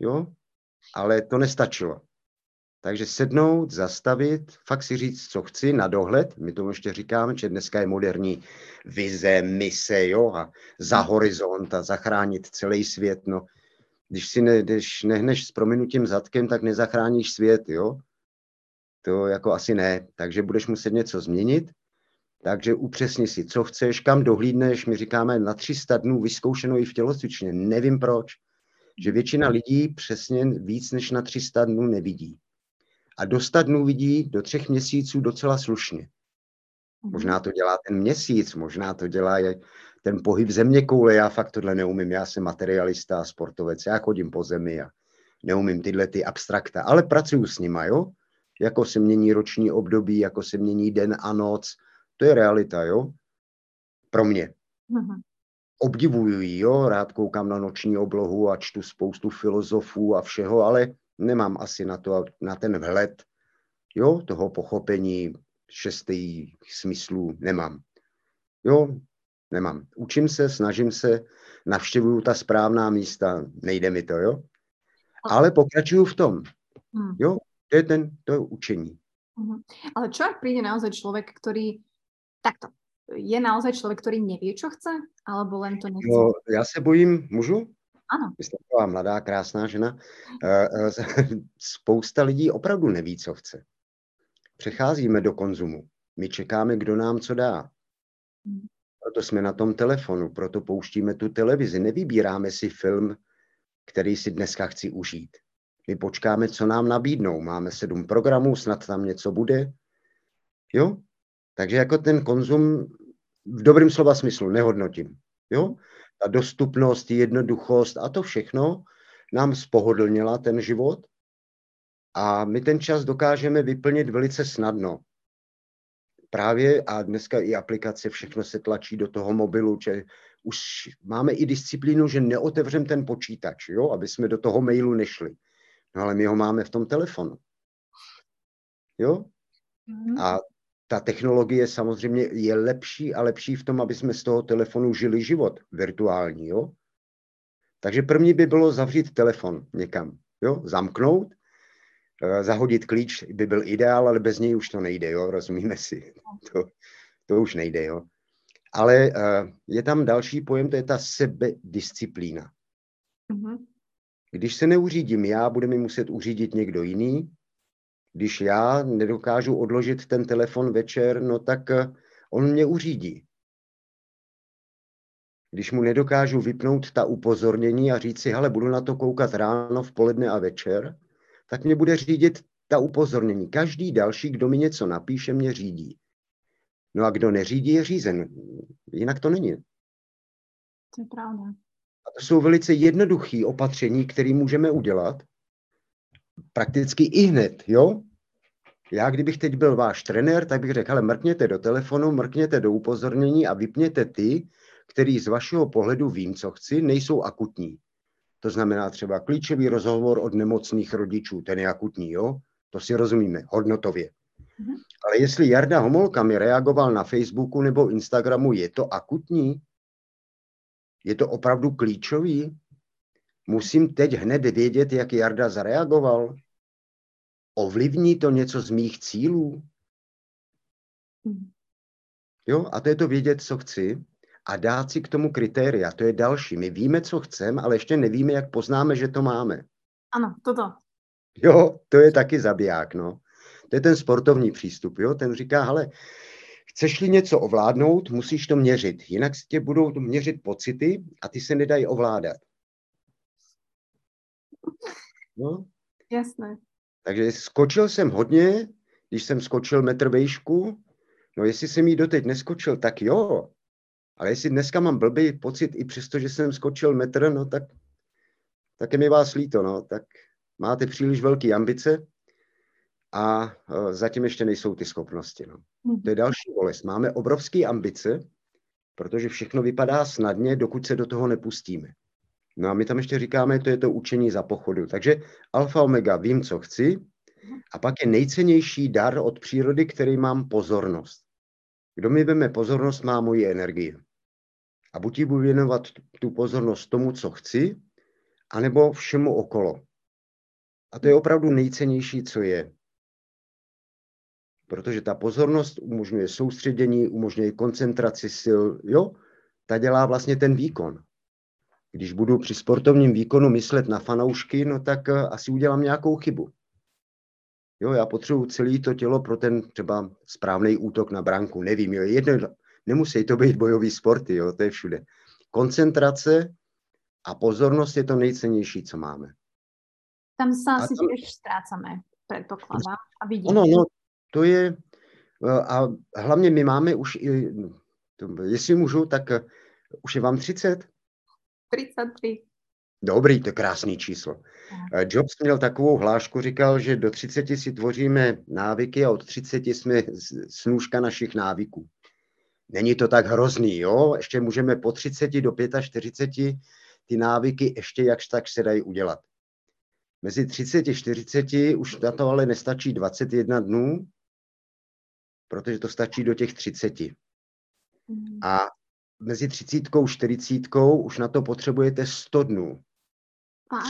Jo, ale to nestačilo. Takže sednout, zastavit, fakt si říct, co chci na dohled. My tomu ještě říkáme, že dneska je moderní vize, mise, jo, a za horizont a zachránit celý svět. No, když si ne, když nehneš s prominutím zadkem, tak nezachráníš svět, jo? To jako asi ne. Takže budeš muset něco změnit. Takže upřesni si, co chceš, kam dohlídneš. My říkáme na 300 dnů vyzkoušeno i v tělocvičně. Nevím proč. Že většina lidí přesně víc než na 300 dnů nevidí. A do 100 dnů vidí do třech měsíců docela slušně. Možná to dělá ten měsíc, možná to dělá ten pohyb země koule, já fakt tohle neumím, já jsem materialista a sportovec, já chodím po zemi a neumím tyhle ty abstrakta, ale pracuju s nima, jo? Jako se mění roční období, jako se mění den a noc, to je realita, jo? Pro mě. Mm-hmm. Obdivuju ji, jo? Rád koukám na noční oblohu a čtu spoustu filozofů a všeho, ale nemám asi na to, na ten vhled, jo, toho pochopení šestý smyslů nemám. Jo, Nemám. Učím se, snažím se, navštěvuju ta správná místa, nejde mi to, jo? Ale pokračuju v tom. Hmm. Jo, to je ten, to je učení. Uh-huh. Ale čo ak príde naozaj človek, ktorý takto, je naozaj člověk, který neví, co chce, alebo len to nechce? No, já se bojím, můžu? Ano. Vy jste taková mladá, krásná žena. Uh, spousta lidí opravdu neví, co chce. Přecházíme do konzumu. My čekáme, kdo nám co dá. Hmm. Proto jsme na tom telefonu, proto pouštíme tu televizi. Nevybíráme si film, který si dneska chci užít. My počkáme, co nám nabídnou. Máme sedm programů, snad tam něco bude. Jo? Takže jako ten konzum v dobrém slova smyslu nehodnotím. Jo? Ta dostupnost, jednoduchost a to všechno nám spohodlnila ten život a my ten čas dokážeme vyplnit velice snadno právě a dneska i aplikace, všechno se tlačí do toho mobilu, že už máme i disciplínu, že neotevřem ten počítač, jo, aby jsme do toho mailu nešli. No ale my ho máme v tom telefonu. Jo? Mm. A ta technologie samozřejmě je lepší a lepší v tom, aby jsme z toho telefonu žili život virtuální, jo? Takže první by bylo zavřít telefon někam, jo? Zamknout Eh, zahodit klíč by byl ideál, ale bez něj už to nejde, jo, rozumíme si. To, to už nejde, jo. Ale uh, je tam další pojem, to je ta sebedisciplína. Mm-hmm. Když se neuřídím já, bude mi muset uřídit někdo jiný. Když já nedokážu odložit ten telefon večer, no tak uh, on mě uřídí. Když mu nedokážu vypnout ta upozornění a říct si, hele, budu na to koukat ráno, v poledne a večer, tak mě bude řídit ta upozornění. Každý další, kdo mi něco napíše, mě řídí. No a kdo neřídí, je řízen. Jinak to není. To je pravda. A to jsou velice jednoduché opatření, které můžeme udělat prakticky i hned, jo? Já, kdybych teď byl váš trenér, tak bych řekl, ale mrkněte do telefonu, mrkněte do upozornění a vypněte ty, který z vašeho pohledu vím, co chci, nejsou akutní. To znamená třeba klíčový rozhovor od nemocných rodičů, ten je akutní, jo? To si rozumíme, hodnotově. Mm-hmm. Ale jestli Jarda Homolka mi reagoval na Facebooku nebo Instagramu, je to akutní? Je to opravdu klíčový? Musím teď hned vědět, jak Jarda zareagoval? Ovlivní to něco z mých cílů? Jo, a to je to vědět, co chci a dát si k tomu kritéria. To je další. My víme, co chceme, ale ještě nevíme, jak poznáme, že to máme. Ano, toto. Jo, to je taky zabiják, no. To je ten sportovní přístup, jo. Ten říká, hele, chceš-li něco ovládnout, musíš to měřit. Jinak si tě budou měřit pocity a ty se nedají ovládat. No. Jasné. Takže skočil jsem hodně, když jsem skočil metr vejšku, no jestli jsem jí doteď neskočil, tak jo, ale jestli dneska mám blbý pocit, i přesto, že jsem skočil metr, no tak, tak je mi vás líto, no, tak máte příliš velké ambice a uh, zatím ještě nejsou ty schopnosti, no. Mm-hmm. To je další bolest. Máme obrovské ambice, protože všechno vypadá snadně, dokud se do toho nepustíme. No a my tam ještě říkáme, to je to učení za pochodu. Takže alfa omega, vím, co chci, a pak je nejcennější dar od přírody, který mám pozornost. Kdo mi veme pozornost, má moji energii. A buď budu věnovat tu pozornost tomu, co chci, anebo všemu okolo. A to je opravdu nejcennější, co je. Protože ta pozornost umožňuje soustředění, umožňuje koncentraci sil, jo? Ta dělá vlastně ten výkon. Když budu při sportovním výkonu myslet na fanoušky, no tak eh, asi udělám nějakou chybu. Jo, já potřebuji celé to tělo pro ten třeba správný útok na branku. Nevím, jo, jedno, nemusí to být bojový sporty, jo, to je všude. Koncentrace a pozornost je to nejcennější, co máme. Tam se asi tam... tiež ztrácame, předpokládám. A vidím. Ono, no, to je, eh, a hlavně my máme už, i, jestli můžu, tak eh, už je vám 30? 33. Dobrý, to je krásný číslo. Eh, Jobs měl takovou hlášku, říkal, že do 30 si tvoříme návyky a od 30 jsme snůžka našich návyků. Není to tak hrozný, jo? Ještě můžeme po 30 do 45 ty návyky ještě jakž tak se dají udělat. Mezi 30 a 40 už na to ale nestačí 21 dnů, protože to stačí do těch 30. Mm. A mezi 30 a 40 už na to potřebujete 100 dnů.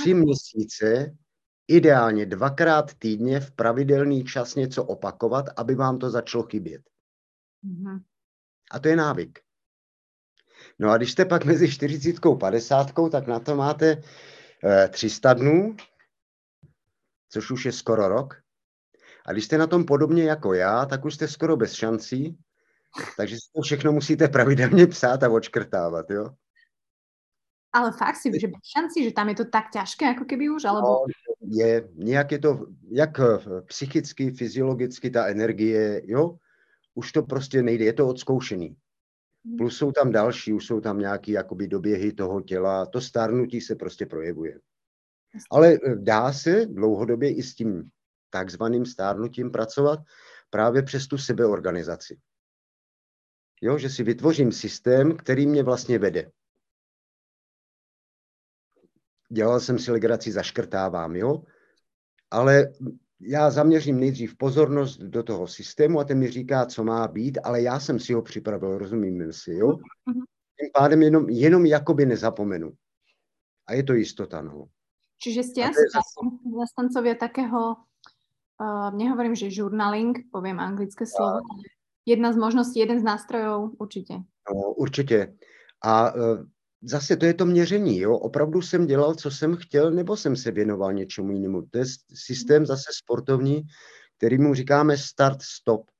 Tři měsíce, ideálně dvakrát týdně v pravidelný čas něco opakovat, aby vám to začalo chybět. Mm-hmm. A to je návyk. No a když jste pak mezi 40 a 50, tak na to máte e, 300 dnů, což už je skoro rok. A když jste na tom podobně jako já, tak už jste skoro bez šancí, takže si to všechno musíte pravidelně psát a odškrtávat, jo? Ale fakt si, že bez šancí, že tam je to tak těžké, jako keby už, alebo... No, je, nějak je to, jak eh, psychicky, fyziologicky ta energie, jo? Už to prostě nejde, je to odzkoušený. Hmm. Plus jsou tam další, už jsou tam nějaké jakoby doběhy toho těla, to stárnutí se prostě projevuje. Ale eh, dá se dlouhodobě i s tím takzvaným stárnutím pracovat právě přes tu sebeorganizaci. Jo, že si vytvořím systém, který mě vlastně vede. Dělal jsem si legraci, zaškrtávám, jo, ale já zaměřím nejdřív pozornost do toho systému a ten mi říká, co má být, ale já jsem si ho připravil, rozumím si, jo. Tím pádem jenom, jenom jakoby nezapomenu. A je to jistota, no. Čiže ste asi zastancovia takého, uh, nehovorím, že journaling, poviem anglické slovo, ale jedna z možností, jeden z nástrojů určitě. No, určitě. A uh, zase to je to měření, jo. Opravdu jsem dělal, co jsem chtěl, nebo jsem se věnoval něčemu jinému. To je systém zase sportovní, který mu říkáme start-stop.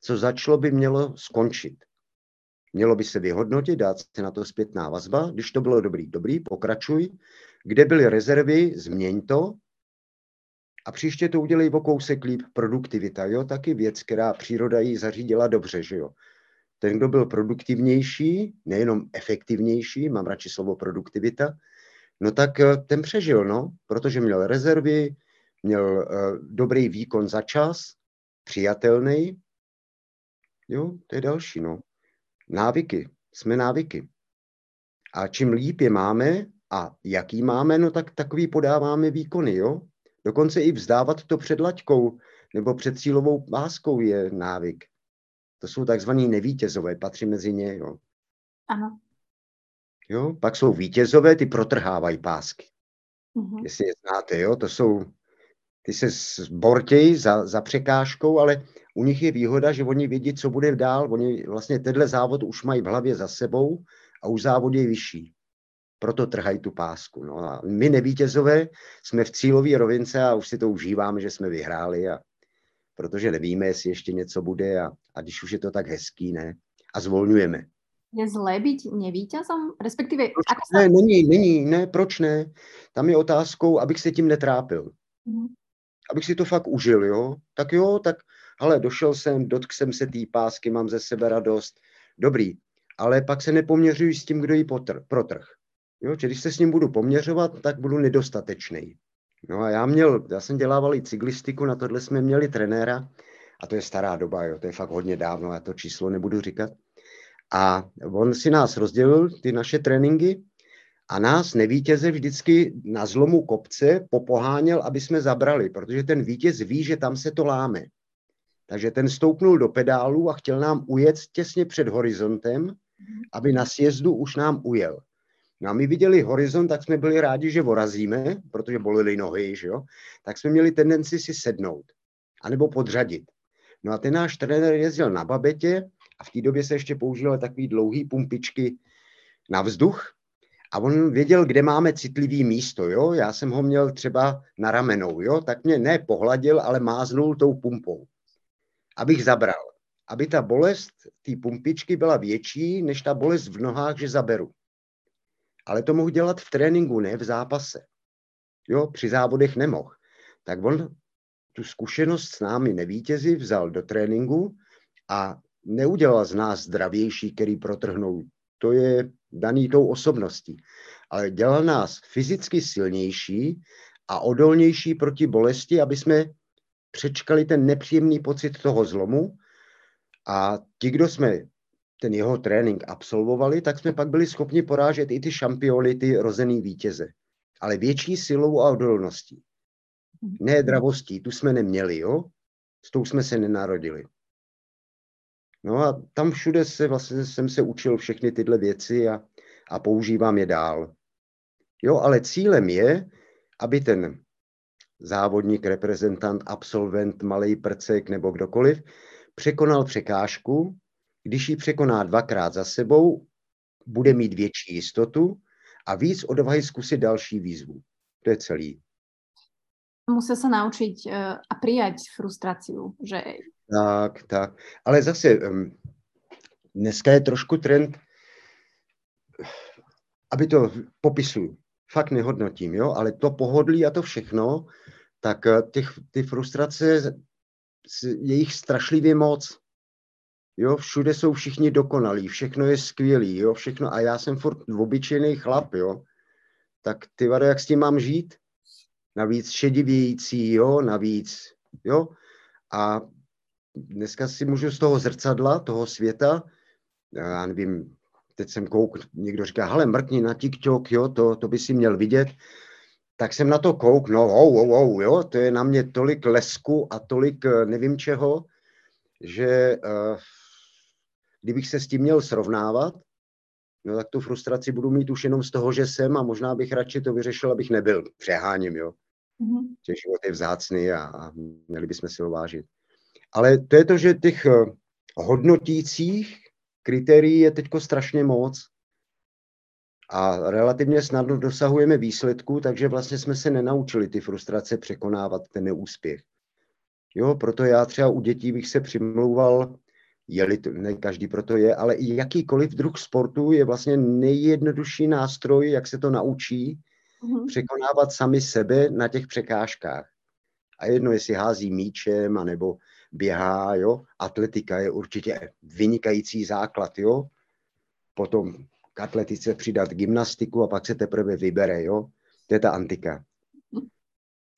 Co začalo by mělo skončit. Mělo by se vyhodnotit, dát se na to zpětná vazba. Když to bylo dobrý, dobrý, pokračuj. Kde byly rezervy, změň to. A příště to udělej o kousek líp produktivita, jo, taky věc, která příroda jí zařídila dobře, že jo. Ten, kdo byl produktivnější, nejenom efektivnější, mám radši slovo produktivita, no tak eh, ten přežil, no, protože měl rezervy, měl uh, dobrý výkon za čas přijatelný. Jo, to je další, no. Návyky. Jsme návyky. A čím líp je máme a jaký máme, no tak takový podáváme výkony, jo. Dokonce i vzdávat to před laťkou nebo před cílovou páskou je návyk. To jsou takzvaní nevítězové, patří mezi ně, jo. Ano. Jo, pak jsou vítězové, ty protrhávají pásky. Mhm. Jestli je znáte, jo, to jsou, ty se zbortějí za, za překážkou, ale u nich je výhoda, že oni vědí, co bude dál. Oni vlastně tenhle závod už mají v hlavě za sebou a už závod je vyšší. Proto trhají tu pásku. No a my nevítězové jsme v cílové rovince a už si to užíváme, že jsme vyhráli a protože nevíme, jestli ještě něco bude a, a když už je to tak hezký, ne? A zvolňujeme. Je zlé být nevítězom? Respektive... Proč ne, není, není, ne, proč ne? Tam je otázkou, abych se tím netrápil. Mm-hmm. Abych si to fakt užil, jo? Tak jo, tak ale došel jsem, dotkl jsem se té pásky, mám ze sebe radost, dobrý, ale pak se nepoměřuji s tím, kdo ji potr- protrh. Jo, že když se s ním budu poměřovat, tak budu nedostatečný. No a já měl, já jsem dělával i cyklistiku, na tohle jsme měli trenéra, a to je stará doba, jo, to je fakt hodně dávno, já to číslo nebudu říkat. A on si nás rozdělil, ty naše tréninky, a nás nevítěze vždycky na zlomu kopce popoháněl, aby jsme zabrali, protože ten vítěz ví, že tam se to láme. Takže ten stoupnul do pedálu a chtěl nám ujet těsně před horizontem, aby na sjezdu už nám ujel. No a my viděli horizont, tak jsme byli rádi, že vorazíme, protože bolely nohy, že jo? tak jsme měli tendenci si sednout, anebo podřadit. No a ten náš trenér jezdil na babetě a v té době se ještě používaly takové dlouhé pumpičky na vzduch a on věděl, kde máme citlivý místo, jo? Já jsem ho měl třeba na ramenou, jo? Tak mě ne pohladil, ale máznul tou pumpou abych zabral. Aby ta bolest té pumpičky byla větší, než ta bolest v nohách, že zaberu. Ale to mohl dělat v tréninku, ne v zápase. Jo, při závodech nemohl. Tak on tu zkušenost s námi nevítězi vzal do tréninku a neudělal z nás zdravější, který protrhnou. To je daný tou osobností. Ale dělal nás fyzicky silnější a odolnější proti bolesti, aby jsme přečkali ten nepříjemný pocit toho zlomu a ti, kdo jsme ten jeho trénink absolvovali, tak jsme pak byli schopni porážet i ty šampiony, ty rozený vítěze. Ale větší silou a odolností. Ne dravostí, tu jsme neměli, jo? S tou jsme se nenarodili. No a tam všude se vlastně jsem se učil všechny tyhle věci a, a používám je dál. Jo, ale cílem je, aby ten závodník, reprezentant, absolvent, malý prcek nebo kdokoliv, překonal překážku, když ji překoná dvakrát za sebou, bude mít větší jistotu a víc odvahy zkusit další výzvu. To je celý. Musí se naučit uh, a přijat frustraci, že... Tak, tak. Ale zase, dneska je trošku trend, aby to popisuju, fakt nehodnotím, jo, ale to pohodlí a to všechno tak eh, těch, ty frustrace, je jich strašlivě moc. Jo, všude jsou všichni dokonalí, všechno je skvělý, jo, všechno, a já jsem furt obyčejný chlap, jo, tak ty vado, jak s tím mám žít? Navíc šedivějící, jo, navíc, jo, a dneska si můžu z toho zrcadla, toho světa, já nevím, teď jsem kouk, někdo říká, hele, mrkni na TikTok, jo, to, to by si měl vidět, tak jsem na to kouk, no oh, oh, oh, jo, to je na mě tolik lesku a tolik eh, nevím čeho, že uh, kdybych se s tím měl srovnávat, no tak tu frustraci budu mít už jenom z toho, že jsem a možná bych radši to vyřešil, abych nebyl. Přeháním, jo. Mm-hmm. Že život je vzácný a, a měli bychom si ho vážit. Ale to je to, že těch uh, hodnotících kritérií je teďko strašně moc a relativně snadno dosahujeme výsledku, takže vlastně jsme se nenaučili ty frustrace překonávat, ten neúspěch. Jo, proto já třeba u dětí bych se přimlouval, je to, ne každý proto je, ale i jakýkoliv druh sportu je vlastně nejjednodušší nástroj, jak se to naučí mm-hmm. překonávat sami sebe na těch překážkách. A jedno, jestli hází míčem, anebo běhá, jo. Atletika je určitě vynikající základ, jo. Potom k atletice přidat gymnastiku a pak se teprve vybere, jo? To je ta antika.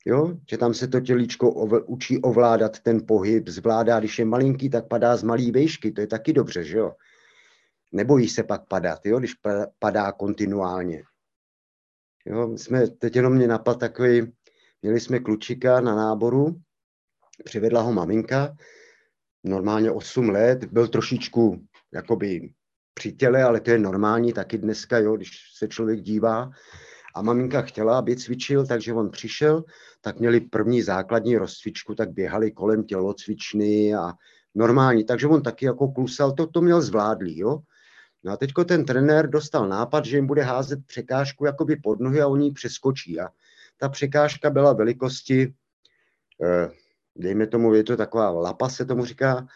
Jo? Že tam se to tělíčko ov, učí ovládat ten pohyb, zvládá, když je malinký, tak padá z malý výšky, to je taky dobře, že jo? Nebojí se pak padat, jo? když padá kontinuálně. Jo? Jsme, teď jenom mě napad takový, měli jsme klučika na náboru, přivedla ho maminka, normálně 8 let, byl trošičku jakoby při těle, ale to je normální taky dneska, jo, když se člověk dívá. A maminka chtěla, aby cvičil, takže on přišel, tak měli první základní rozcvičku, tak běhali kolem tělocvičny a normální. Takže on taky jako klusal, to, to měl zvládlý, jo. No a teďko ten trenér dostal nápad, že jim bude házet překážku jakoby pod nohy a oni ji přeskočí. A ta překážka byla velikosti, eh, dejme tomu, je to taková lapa, se tomu říká,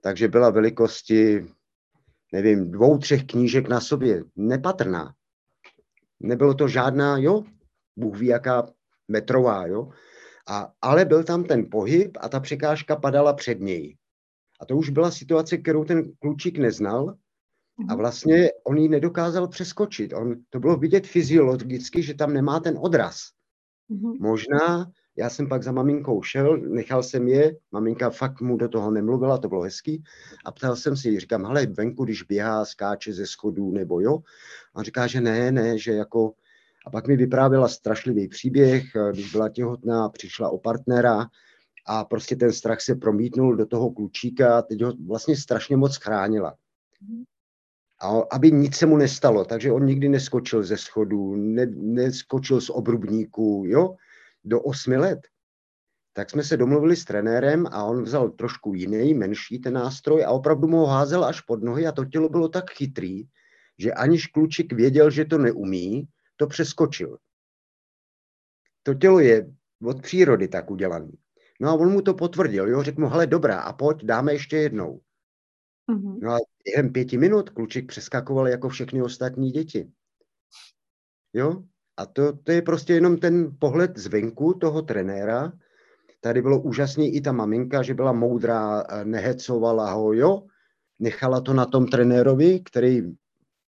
takže byla velikosti, nevím, dvou, třech knížek na sobě, nepatrná. Nebylo to žádná, jo, Bůh ví, jaká metrová, jo. A, ale byl tam ten pohyb a ta překážka padala před něj. A to už byla situace, kterou ten klučík neznal a mhm. vlastně on ji nedokázal přeskočit. On, to bylo vidět fyziologicky, že tam nemá ten odraz. Mm-hmm. Možná já jsem pak za maminkou šel, nechal jsem je, maminka fakt mu do toho nemluvila, to bylo hezký, a ptal jsem si, říkám, hele, venku, když běhá, skáče ze schodů, nebo jo? A on říká, že ne, ne, že jako... A pak mi vyprávěla strašlivý příběh, když byla těhotná, přišla o partnera a prostě ten strach se promítnul do toho klučíka a teď ho vlastně strašně moc chránila. A aby nic se mu nestalo, takže on nikdy neskočil ze schodů, ne, neskočil z obrubníků, jo? Do osmi let, tak jsme se domluvili s trenérem a on vzal trošku jiný, menší ten nástroj a opravdu mu ho házel až pod nohy a to tělo bylo tak chytrý, že aniž klučik věděl, že to neumí, to přeskočil. To tělo je od přírody tak udělané. No a on mu to potvrdil, jo, řekl mu, hele, dobrá, a pojď, dáme ještě jednou. Mm-hmm. No a během pěti minut klučik přeskakoval jako všechny ostatní děti. Jo, a to, to je prostě jenom ten pohled zvenku toho trenéra. Tady bylo úžasně i ta maminka, že byla moudrá, nehecovala ho, jo. Nechala to na tom trenérovi, který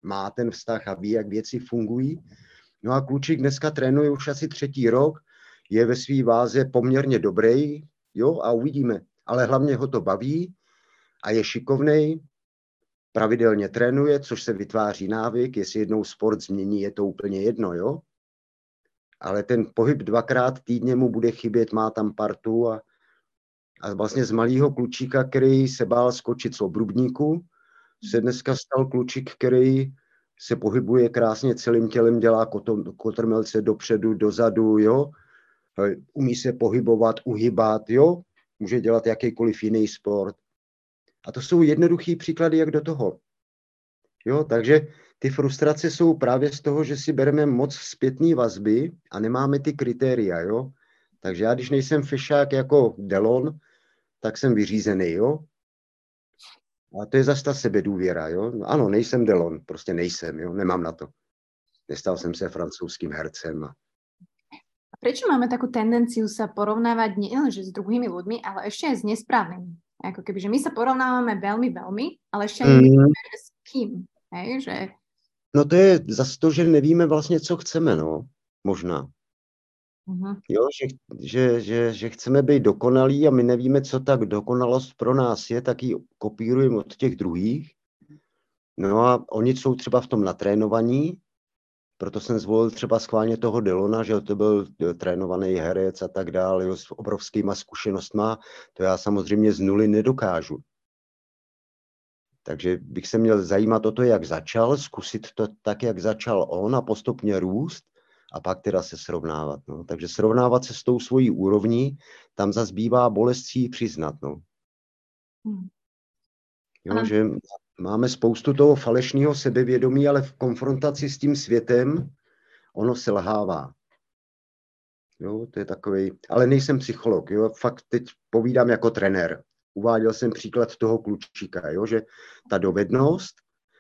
má ten vztah a ví, jak věci fungují. No a klučík dneska trénuje už asi třetí rok, je ve své váze poměrně dobrý, jo, a uvidíme. Ale hlavně ho to baví a je šikovnej, pravidelně trénuje, což se vytváří návyk, jestli jednou sport změní, je to úplně jedno, jo ale ten pohyb dvakrát týdně mu bude chybět, má tam partu a, a vlastně z malého klučíka, který se bál skočit z obrubníku, se dneska stal klučík, který se pohybuje krásně celým tělem, dělá kotrmelce dopředu, dozadu, jo. Umí se pohybovat, uhybat, jo. Může dělat jakýkoliv jiný sport. A to jsou jednoduchý příklady, jak do toho. Jo, takže ty frustrace jsou právě z toho, že si bereme moc zpětné vazby a nemáme ty kritéria, jo. Takže já, když nejsem fešák jako Delon, tak jsem vyřízený, jo. A to je zase ta sebedůvěra, jo. No, ano, nejsem Delon, prostě nejsem, jo, nemám na to. Nestal jsem se francouzským hercem. A... Proč máme takovou tendenciu se porovnávat že s druhými lidmi, ale ještě s nesprávnými? Jako keby, že my se porovnáváme velmi, velmi, ale ještě mm. nevíme, s kým. Hej, že No to je zase to, že nevíme vlastně, co chceme, no. Možná. Uh-huh. Jo, že, že, že, že chceme být dokonalí a my nevíme, co tak dokonalost pro nás je, tak ji kopírujeme od těch druhých. No a oni jsou třeba v tom natrénovaní, proto jsem zvolil třeba schválně toho Delona, že to byl trénovaný herec a tak dále, jo, s obrovskýma zkušenostma. To já samozřejmě z nuly nedokážu. Takže bych se měl zajímat o to, jak začal, zkusit to tak, jak začal on a postupně růst a pak teda se srovnávat. No. Takže srovnávat se s tou svojí úrovní, tam zase bývá bolestí přiznat. No. Hmm. Jo, že máme spoustu toho falešného sebevědomí, ale v konfrontaci s tím světem ono se lhává. Jo, to je takový, ale nejsem psycholog, jo, fakt teď povídám jako trenér uváděl jsem příklad toho klučíka, jo, že ta dovednost,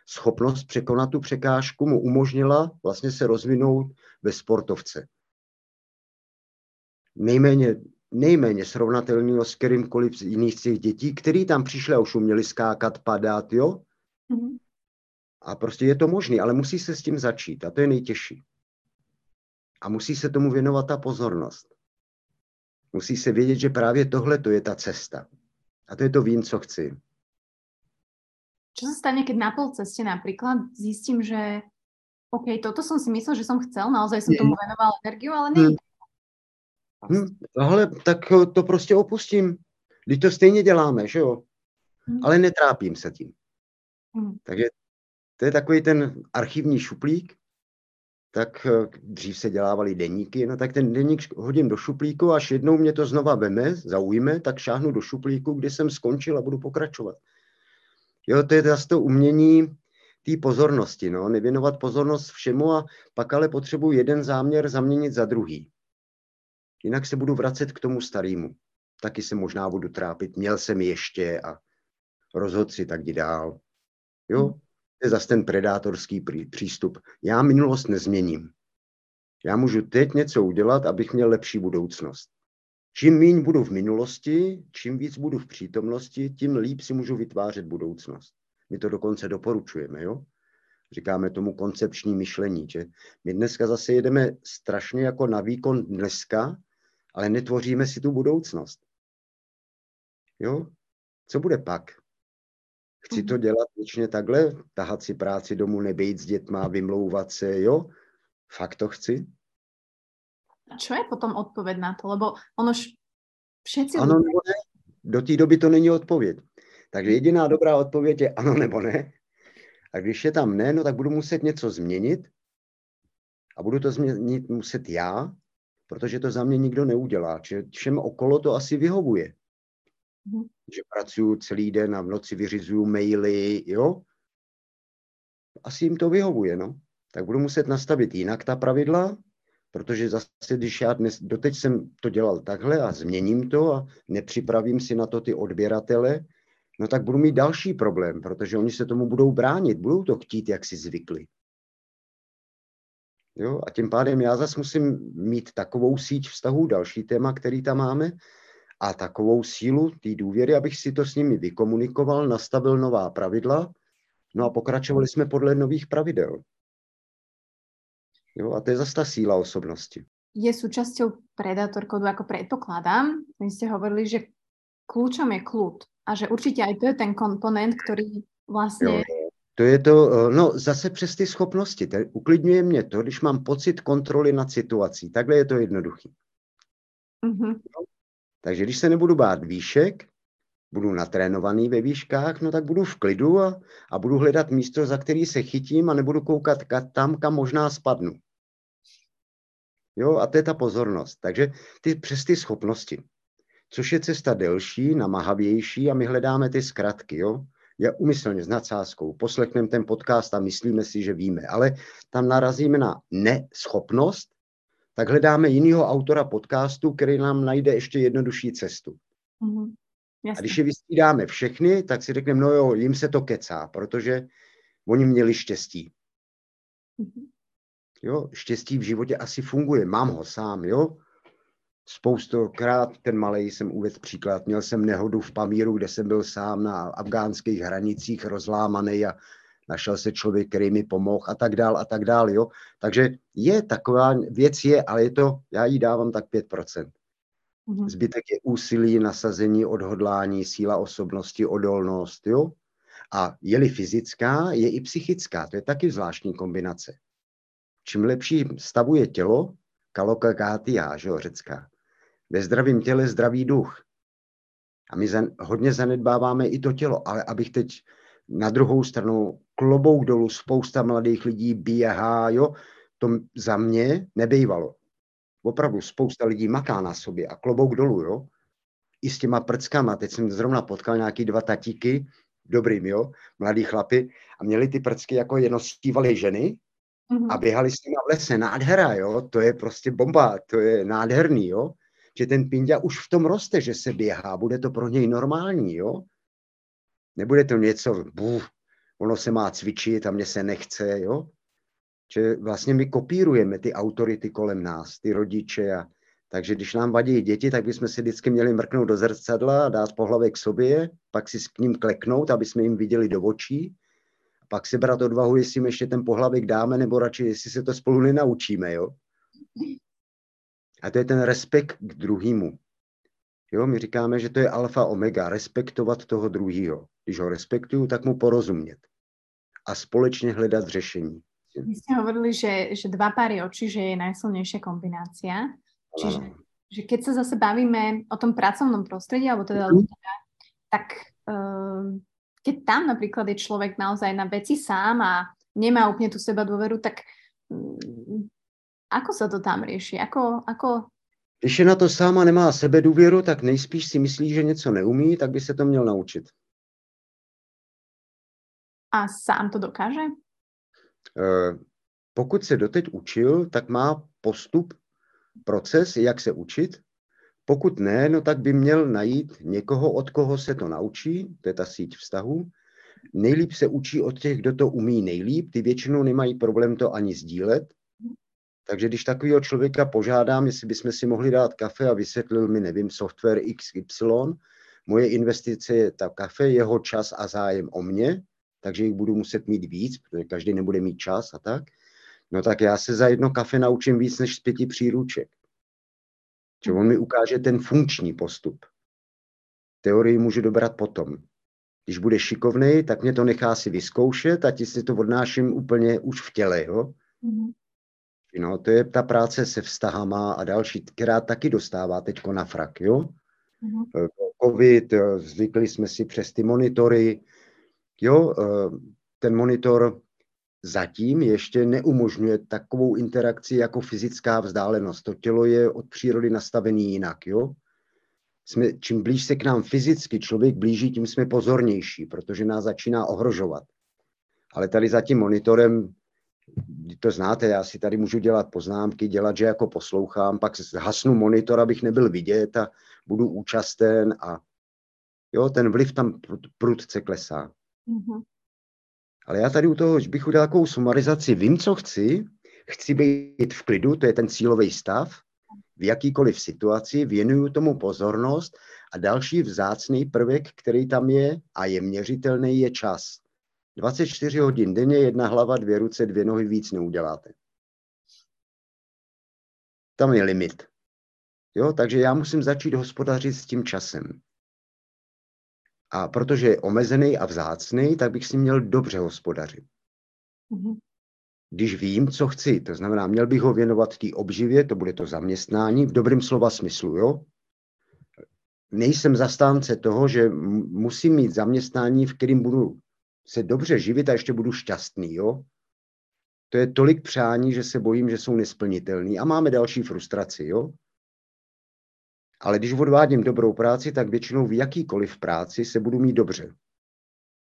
schopnost překonat tu překážku mu umožnila vlastně se rozvinout ve sportovce. Nejméně, nejméně srovnatelného s kterýmkoliv z jiných z těch dětí, který tam přišli a už uměli skákat, padat, jo? Mm-hmm. A prostě je to možné, ale musí se s tím začít a to je nejtěžší. A musí se tomu věnovat ta pozornost. Musí se vědět, že právě tohle to je ta cesta. A to je to vím, co chci. Čo sa stane, keď na pol ceste napríklad zistím, že OK, toto som si myslel, že som chcel, naozaj som tomu venoval energiu, ale nie. Hmm. Hmm, ale tak to prostě opustím. Když to stejně děláme, že jo? Hmm. Ale netrápím se tím. Hmm. Takže to je takový ten archivní šuplík, tak eh, dřív se dělávali deníky, no tak ten deník hodím do šuplíku, až jednou mě to znova veme, zaujme, tak šáhnu do šuplíku, kdy jsem skončil a budu pokračovat. Jo, to je zase to umění té pozornosti, no, nevěnovat pozornost všemu a pak ale potřebuji jeden záměr zaměnit za druhý. Jinak se budu vracet k tomu starému. Taky se možná budu trápit, měl jsem ještě a rozhod si, tak jdi dál. Jo, je zase ten predátorský přístup. Já minulost nezměním. Já můžu teď něco udělat, abych měl lepší budoucnost. Čím méně budu v minulosti, čím víc budu v přítomnosti, tím líp si můžu vytvářet budoucnost. My to dokonce doporučujeme, jo? Říkáme tomu koncepční myšlení, že my dneska zase jedeme strašně jako na výkon dneska, ale netvoříme si tu budoucnost. Jo? Co bude pak? Chci to mhm. dělat věčně takhle, tahat si práci domů, nebejt s dětma, vymlouvat se, jo? Fakt to chci? A čo je potom odpověď na to? Lebo ono všetci... Ano nebo ne. Do té doby to není odpověď. Takže jediná dobrá odpověď je ano nebo ne. A když je tam ne, no tak budu muset něco změnit a budu to změnit muset já, protože to za mě nikdo neudělá. Čiže všem okolo to asi vyhovuje. Mm-hmm. Že pracuju celý den a v noci vyřizuju maily, jo. Asi jim to vyhovuje, no. Tak budu muset nastavit jinak ta pravidla, protože zase, když já dnes, doteď jsem to dělal takhle a změním to a nepřipravím si na to ty odběratele, no tak budu mít další problém, protože oni se tomu budou bránit, budou to chtít, jak si zvykli. Jo? A tím pádem já zase musím mít takovou síť vztahů, další téma, který tam máme, a takovou sílu té důvěry, abych si to s nimi vykomunikoval, nastavil nová pravidla, no a pokračovali jsme podle nových pravidel. Jo, a to je zase ta síla osobnosti. Je súčasťou Predator kodu, ako predpokladám. Vy ste hovorili, že kľúčom je kľud a že určitě aj to je ten komponent, který vlastně... Jo, to je to, eh, no zase přes ty schopnosti. Te, uklidňuje mě to, když mám pocit kontroly nad situací. Takhle je to jednoduchý. Mm-hmm. Takže když se nebudu bát výšek, budu natrénovaný ve výškách, no tak budu v klidu a, a budu hledat místo, za který se chytím a nebudu koukat tam, kam možná spadnu. Jo, a to je ta pozornost. Takže ty přes ty schopnosti což je cesta delší, namahavější a my hledáme ty zkratky, jo. Je umyslně s nadsázkou. Poslechneme ten podcast a myslíme si, že víme, ale tam narazíme na neschopnost, tak hledáme jiného autora podcastu, který nám najde ještě jednodušší cestu. Mm-hmm. A když je vystřídáme všechny, tak si řekneme, no jo, jim se to kecá, protože oni měli štěstí. Mm-hmm. Jo, štěstí v životě asi funguje, mám ho sám, jo. Spoustokrát ten malý jsem uvedl příklad. Měl jsem nehodu v Pamíru, kde jsem byl sám na afgánských hranicích rozlámaný a našel se člověk, který mi pomohl a tak dál a tak dál. Jo? Takže je taková věc je, ale je to, já jí dávám tak 5%. Mm-hmm. Zbytek je úsilí, nasazení, odhodlání, síla osobnosti, odolnost. Jo? A je-li fyzická, je i psychická. To je taky zvláštní kombinace. Čím lepší stavu je tělo, kaloka kátia, že jo, řecká, ve zdravém těle zdravý duch. A my hodně zanedbáváme i to tělo, ale abych teď na druhou stranu klobouk dolů, spousta mladých lidí běhá, jo, to za mě nebejvalo. Opravdu spousta lidí maká na sobě a klobouk dolů, jo. I s těma prckama. Teď jsem zrovna potkal nějaký dva tatíky, dobrým, jo, mladý chlapy, a měli ty prcky jako je nosívali ženy mm-hmm. a běhali s nimi v lese. Nádhera, jo, to je prostě bomba, to je nádherný, jo že ten Pindia už v tom roste, že se běhá, bude to pro něj normální, jo? Nebude to něco, buf, ono se má cvičit a mně se nechce, jo? Že vlastně my kopírujeme ty autority kolem nás, ty rodiče a takže když nám vadí děti, tak bychom si vždycky měli mrknout do zrcadla, dát pohlavek k sobě, pak si k ním kleknout, aby jsme jim viděli do očí, pak si brát odvahu, jestli jim ještě ten pohlavek dáme, nebo radši, jestli se to spolu nenaučíme, jo? A to je ten respekt k druhému. Jo, my říkáme, že to je alfa omega, respektovat toho druhého. Když ho respektuju, tak mu porozumět. A společně hledat řešení. Vy ste hovorili, že, že dva páry očí, že je najsilnejšia kombinácia. Čiže že keď sa zase bavíme o tom pracovnom prostredí, alebo teda ľudia, tak uh, keď tam napríklad je človek naozaj na veci sám a nemá úplne tú seba dôveru, tak um, ako sa to tam rieši? Ako, ako... Když je na to sám a nemá sebe důvěru, tak nejspíš si myslí, že něco neumí, tak by se to měl naučit. A sám to dokáže? Uh, pokud se doteď učil, tak má postup, proces, jak se učit. Pokud ne, no tak by měl najít někoho, od koho se to naučí, to je ta síť vztahu. Nejlíp se učí od těch, kdo to umí nejlíp, ty většinou nemají problém to ani sdílet. Takže když takového člověka požádám, jestli bychom si mohli dát kafe a vysvětlil mi, nevím, software XY, moje investice je ta kafe, jeho čas a zájem o mě, takže jich budu muset mít víc, protože každý nebude mít čas a tak, no tak já se za jedno kafe naučím víc než z pěti příruček. Že on mi ukáže ten funkční postup. Teorii můžu dobrat potom. Když bude šikovný, tak mě to nechá si vyzkoušet a ti si to odnáším úplně už v těle. Jo? No, to je ta práce se vztahama a další, která taky dostává teď na frak. Jo? Mm-hmm. COVID, eh, zvykli jsme si přes ty monitory, Jo, eh, ten monitor zatím ještě neumožňuje takovou interakci jako fyzická vzdálenost. To tělo je od přírody nastavený jinak. Jo? Jsme, čím blíž se k nám fyzicky člověk blíží, tím jsme pozornější, protože nás začíná ohrožovat. Ale tady za tím monitorem, to znáte, já si tady můžu dělat poznámky, dělat, že jako poslouchám, pak zhasnu monitor, abych nebyl vidět a budu účasten a jo, ten vliv tam prudce klesá. Mm-hmm. Ale já tady u toho bych udělal takovou sumarizaci. Vím, co chci, chci být v klidu, to je ten cílový stav, v jakýkoliv situaci, věnuju tomu pozornost a další vzácný prvek, který tam je a je měřitelný, je čas. 24 hodin denně, jedna hlava, dvě ruce, dvě nohy, víc neuděláte. Tam je limit. Jo, takže já musím začít hospodařit s tím časem. A protože je omezený a vzácný, tak bych si měl dobře hospodařit. Mm-hmm. Když vím, co chci, to znamená, měl bych ho věnovat té obživě, to bude to zaměstnání, v dobrém slova smyslu, jo? Nejsem zastánce toho, že musím mít zaměstnání, v kterým budu se dobře živit a ještě budu šťastný, jo? To je tolik přání, že se bojím, že jsou nesplnitelný a máme další frustraci, jo? Ale když odvádím dobrou práci, tak většinou v jakýkoliv práci se budu mít dobře.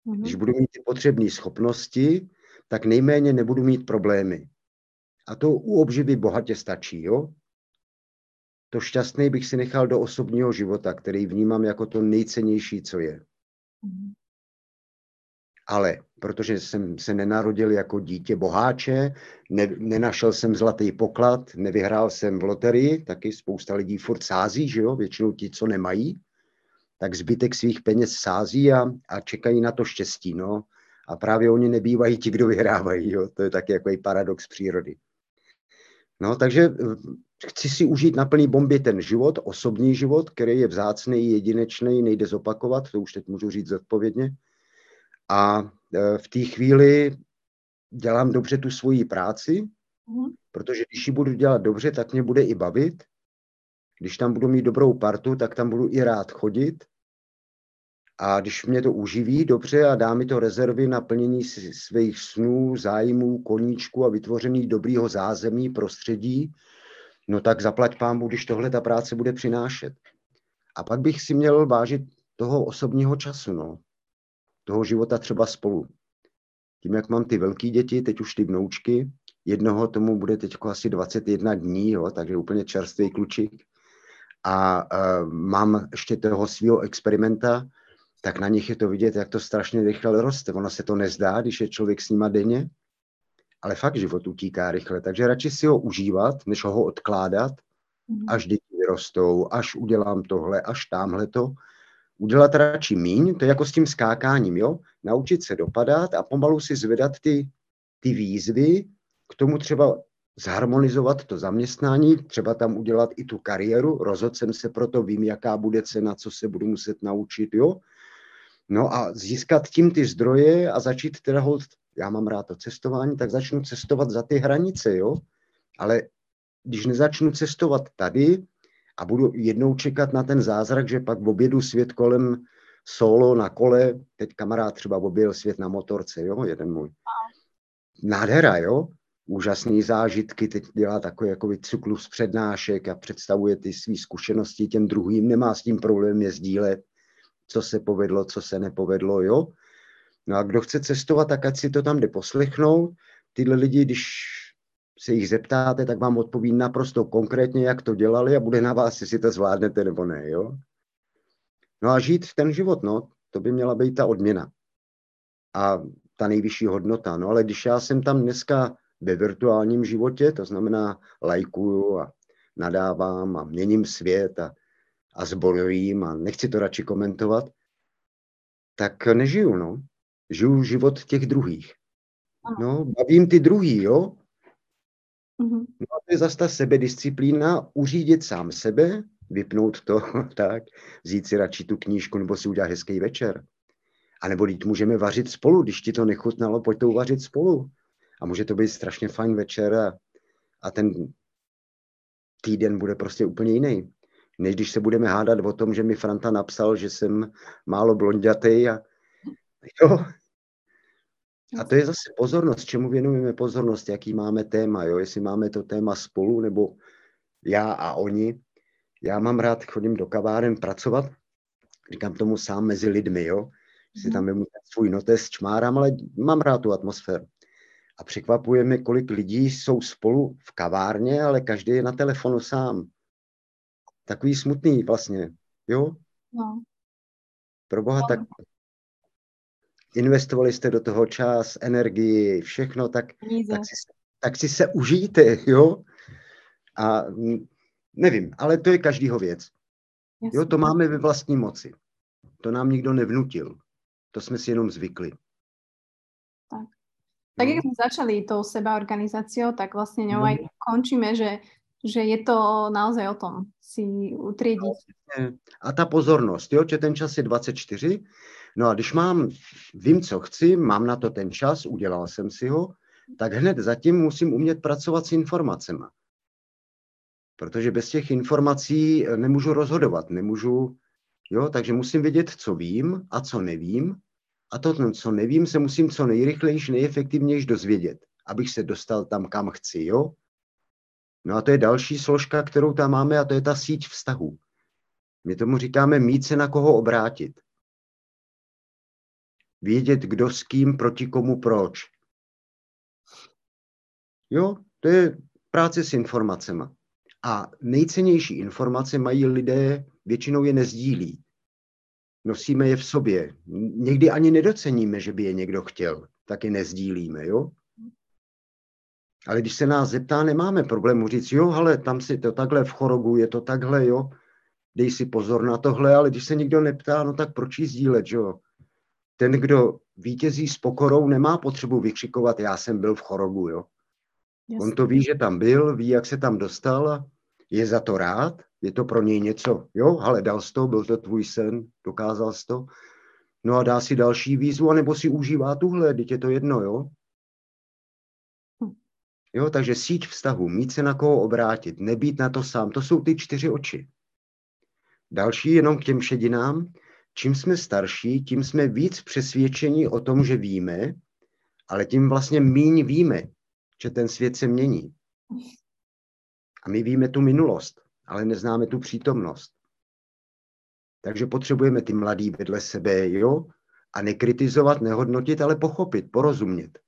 Mm-hmm. Když budu mít ty potřebné schopnosti, tak nejméně nebudu mít problémy. A to u obživy bohatě stačí, jo? To šťastný bych si nechal do osobního života, který vnímám jako to nejcennější, co je. Mm-hmm. Ale protože jsem se nenarodil jako dítě boháče, ne, nenašel jsem zlatý poklad, nevyhrál jsem v loterii, taky spousta lidí furt sází, že jo, většinou ti, co nemají, tak zbytek svých peněz sází a, a čekají na to štěstí, no. A právě oni nebývají ti, kdo vyhrávají, jo. To je taky jako paradox přírody. No, takže eh, chci si užít na plný bombě ten život, osobní život, který je vzácný, jedinečný, nejde zopakovat, to už teď můžu říct zodpovědně. A e, v té chvíli dělám dobře tu svoji práci, mm. protože když ji budu dělat dobře, tak mě bude i bavit. Když tam budu mít dobrou partu, tak tam budu i rád chodit. A když mě to uživí dobře a dá mi to rezervy na plnění svých snů, zájmů, koníčku a vytvoření dobrýho zázemí, prostředí, no tak zaplať pámu, když tohle ta práce bude přinášet. A pak bych si měl vážit toho osobního času. No toho života třeba spolu. Tím, jak mám ty velké děti, teď už ty vnoučky, jednoho tomu bude teď asi 21 dní, jo, takže úplně čerstvý klučík. A uh, mám ještě toho svého experimenta, tak na nich je to vidět, jak to strašně rychle roste. Ono se to nezdá, když je člověk s nima denně, ale fakt život utíká rychle. Takže radši si ho užívat, než ho odkládat, mm-hmm. až děti vyrostou, až udělám tohle, až tamhle to udělat radši míň, to je jako s tím skákáním, jo? Naučit se dopadat a pomalu si zvedat ty, ty výzvy, k tomu třeba zharmonizovat to zaměstnání, třeba tam udělat i tu kariéru, rozhodl jsem se proto, vím, jaká bude cena, co se budu muset naučit, jo. No a získat tím ty zdroje a začít teda hold, já mám rád to cestování, tak začnu cestovat za ty hranice, jo. Ale když nezačnu cestovat tady a budu jednou čekat na ten zázrak, že pak v obědu svět kolem solo na kole, teď kamarád třeba objel svět na motorce, jo, jeden můj. Nádhera, jo, úžasné zážitky, teď dělá takový jako cyklus přednášek a představuje ty své zkušenosti těm druhým, nemá s tím problém je sdílet, co se povedlo, co se nepovedlo, jo. No a kdo chce cestovat, tak ať si to tam jde poslechnout. Tyhle lidi, když se jich zeptáte, tak vám odpoví naprosto konkrétně, jak to dělali a bude na vás, jestli to zvládnete nebo ne, jo. No a žít ten život, no, to by měla být ta odměna. A ta nejvyšší hodnota. No ale když já jsem tam dneska ve virtuálním životě, to znamená lajkuju a nadávám a měním svět a, a zborujím a nechci to radši komentovat, tak nežiju, no. Žiju život těch druhých. No, bavím ty druhý, jo. Mm-hmm. No a to je zase ta sebedisciplína, uřídit sám sebe, vypnout to, tak, vzít si radši tu knížku nebo si udělat hezký večer. A nebo teď můžeme vařit spolu, když ti to nechutnalo, pojď to uvařit spolu. A může to být strašně fajn večer a, a ten týden bude prostě úplně jiný. Než když se budeme hádat o tom, že mi Franta napsal, že jsem málo blondětej a jo. A to je zase pozornost, čemu věnujeme pozornost, jaký máme téma, jo? jestli máme to téma spolu, nebo já a oni. Já mám rád, chodím do kaváren pracovat, říkám tomu sám mezi lidmi, jo. Si mhm. tam vemu svůj notes, čmárám, ale mám rád tu atmosféru. A překvapuje mě, kolik lidí jsou spolu v kavárně, ale každý je na telefonu sám. Takový smutný vlastně, jo? No. Pro boha, no. tak investovali jste do toho čas, energii, všechno, tak, tak, si, tak si se užijte, jo? A nevím, ale to je každýho věc. Jo, to máme ve vlastní moci. To nám nikdo nevnutil. To jsme si jenom zvykli. Tak. Tak jak sme začali tou sebaorganizáciou, tak vlastne ňou aj končíme, že, že je to naozaj o tom si utriediť. A ta pozornost, jo, že ten čas je 24, no a když mám, vím, co chci, mám na to ten čas, udělal jsem si ho, tak hned zatím musím umět pracovat s informacemi. Protože bez těch informací nemůžu rozhodovat, nemůžu, jo, takže musím vědět, co vím a co nevím a to, co nevím, se musím co nejrychlejš, nejefektivněji dozvědět, abych se dostal tam, kam chci, jo? No a to je další složka, kterou tam máme a to je ta síť vztahů. My tomu říkáme mít se na koho obrátit. Vědět, kdo s kým, proti komu, proč. Jo, to je práce s informacemi. A nejcennější informace mají lidé, většinou je nezdílí nosíme je v sobě. Někdy ani nedoceníme, že by je někdo chtěl, tak je nezdílíme, jo? Ale když se nás zeptá, nemáme problému říct, jo, ale tam si to takhle v chorogu, je to takhle, jo, dej si pozor na tohle, ale když se nikdo neptá, no tak proč jí sdílet, jo? Ten, kdo vítězí s pokorou, nemá potřebu vykřikovat, já jsem byl v chorogu, jo? Jasně. On to ví, že tam byl, ví, jak se tam dostal a je za to rád je to pro něj něco, jo, ale dal jsi to, byl to tvůj sen, dokázal jsi to, no a dá si další výzvu, anebo si užívá tuhle, teď je to jedno, jo. Hm. Jo, takže síť vztahu, mít se na koho obrátit, nebýt na to sám, to jsou ty čtyři oči. Další jenom k těm šedinám, čím jsme starší, tím jsme víc přesvědčení o tom, že víme, ale tím vlastně míň víme, že ten svět se mění. A my víme tu minulost ale neznáme tu přítomnost. Takže potřebujeme ty mladý vedle sebe, jo? A nekritizovat, nehodnotit, ale pochopit, porozumět.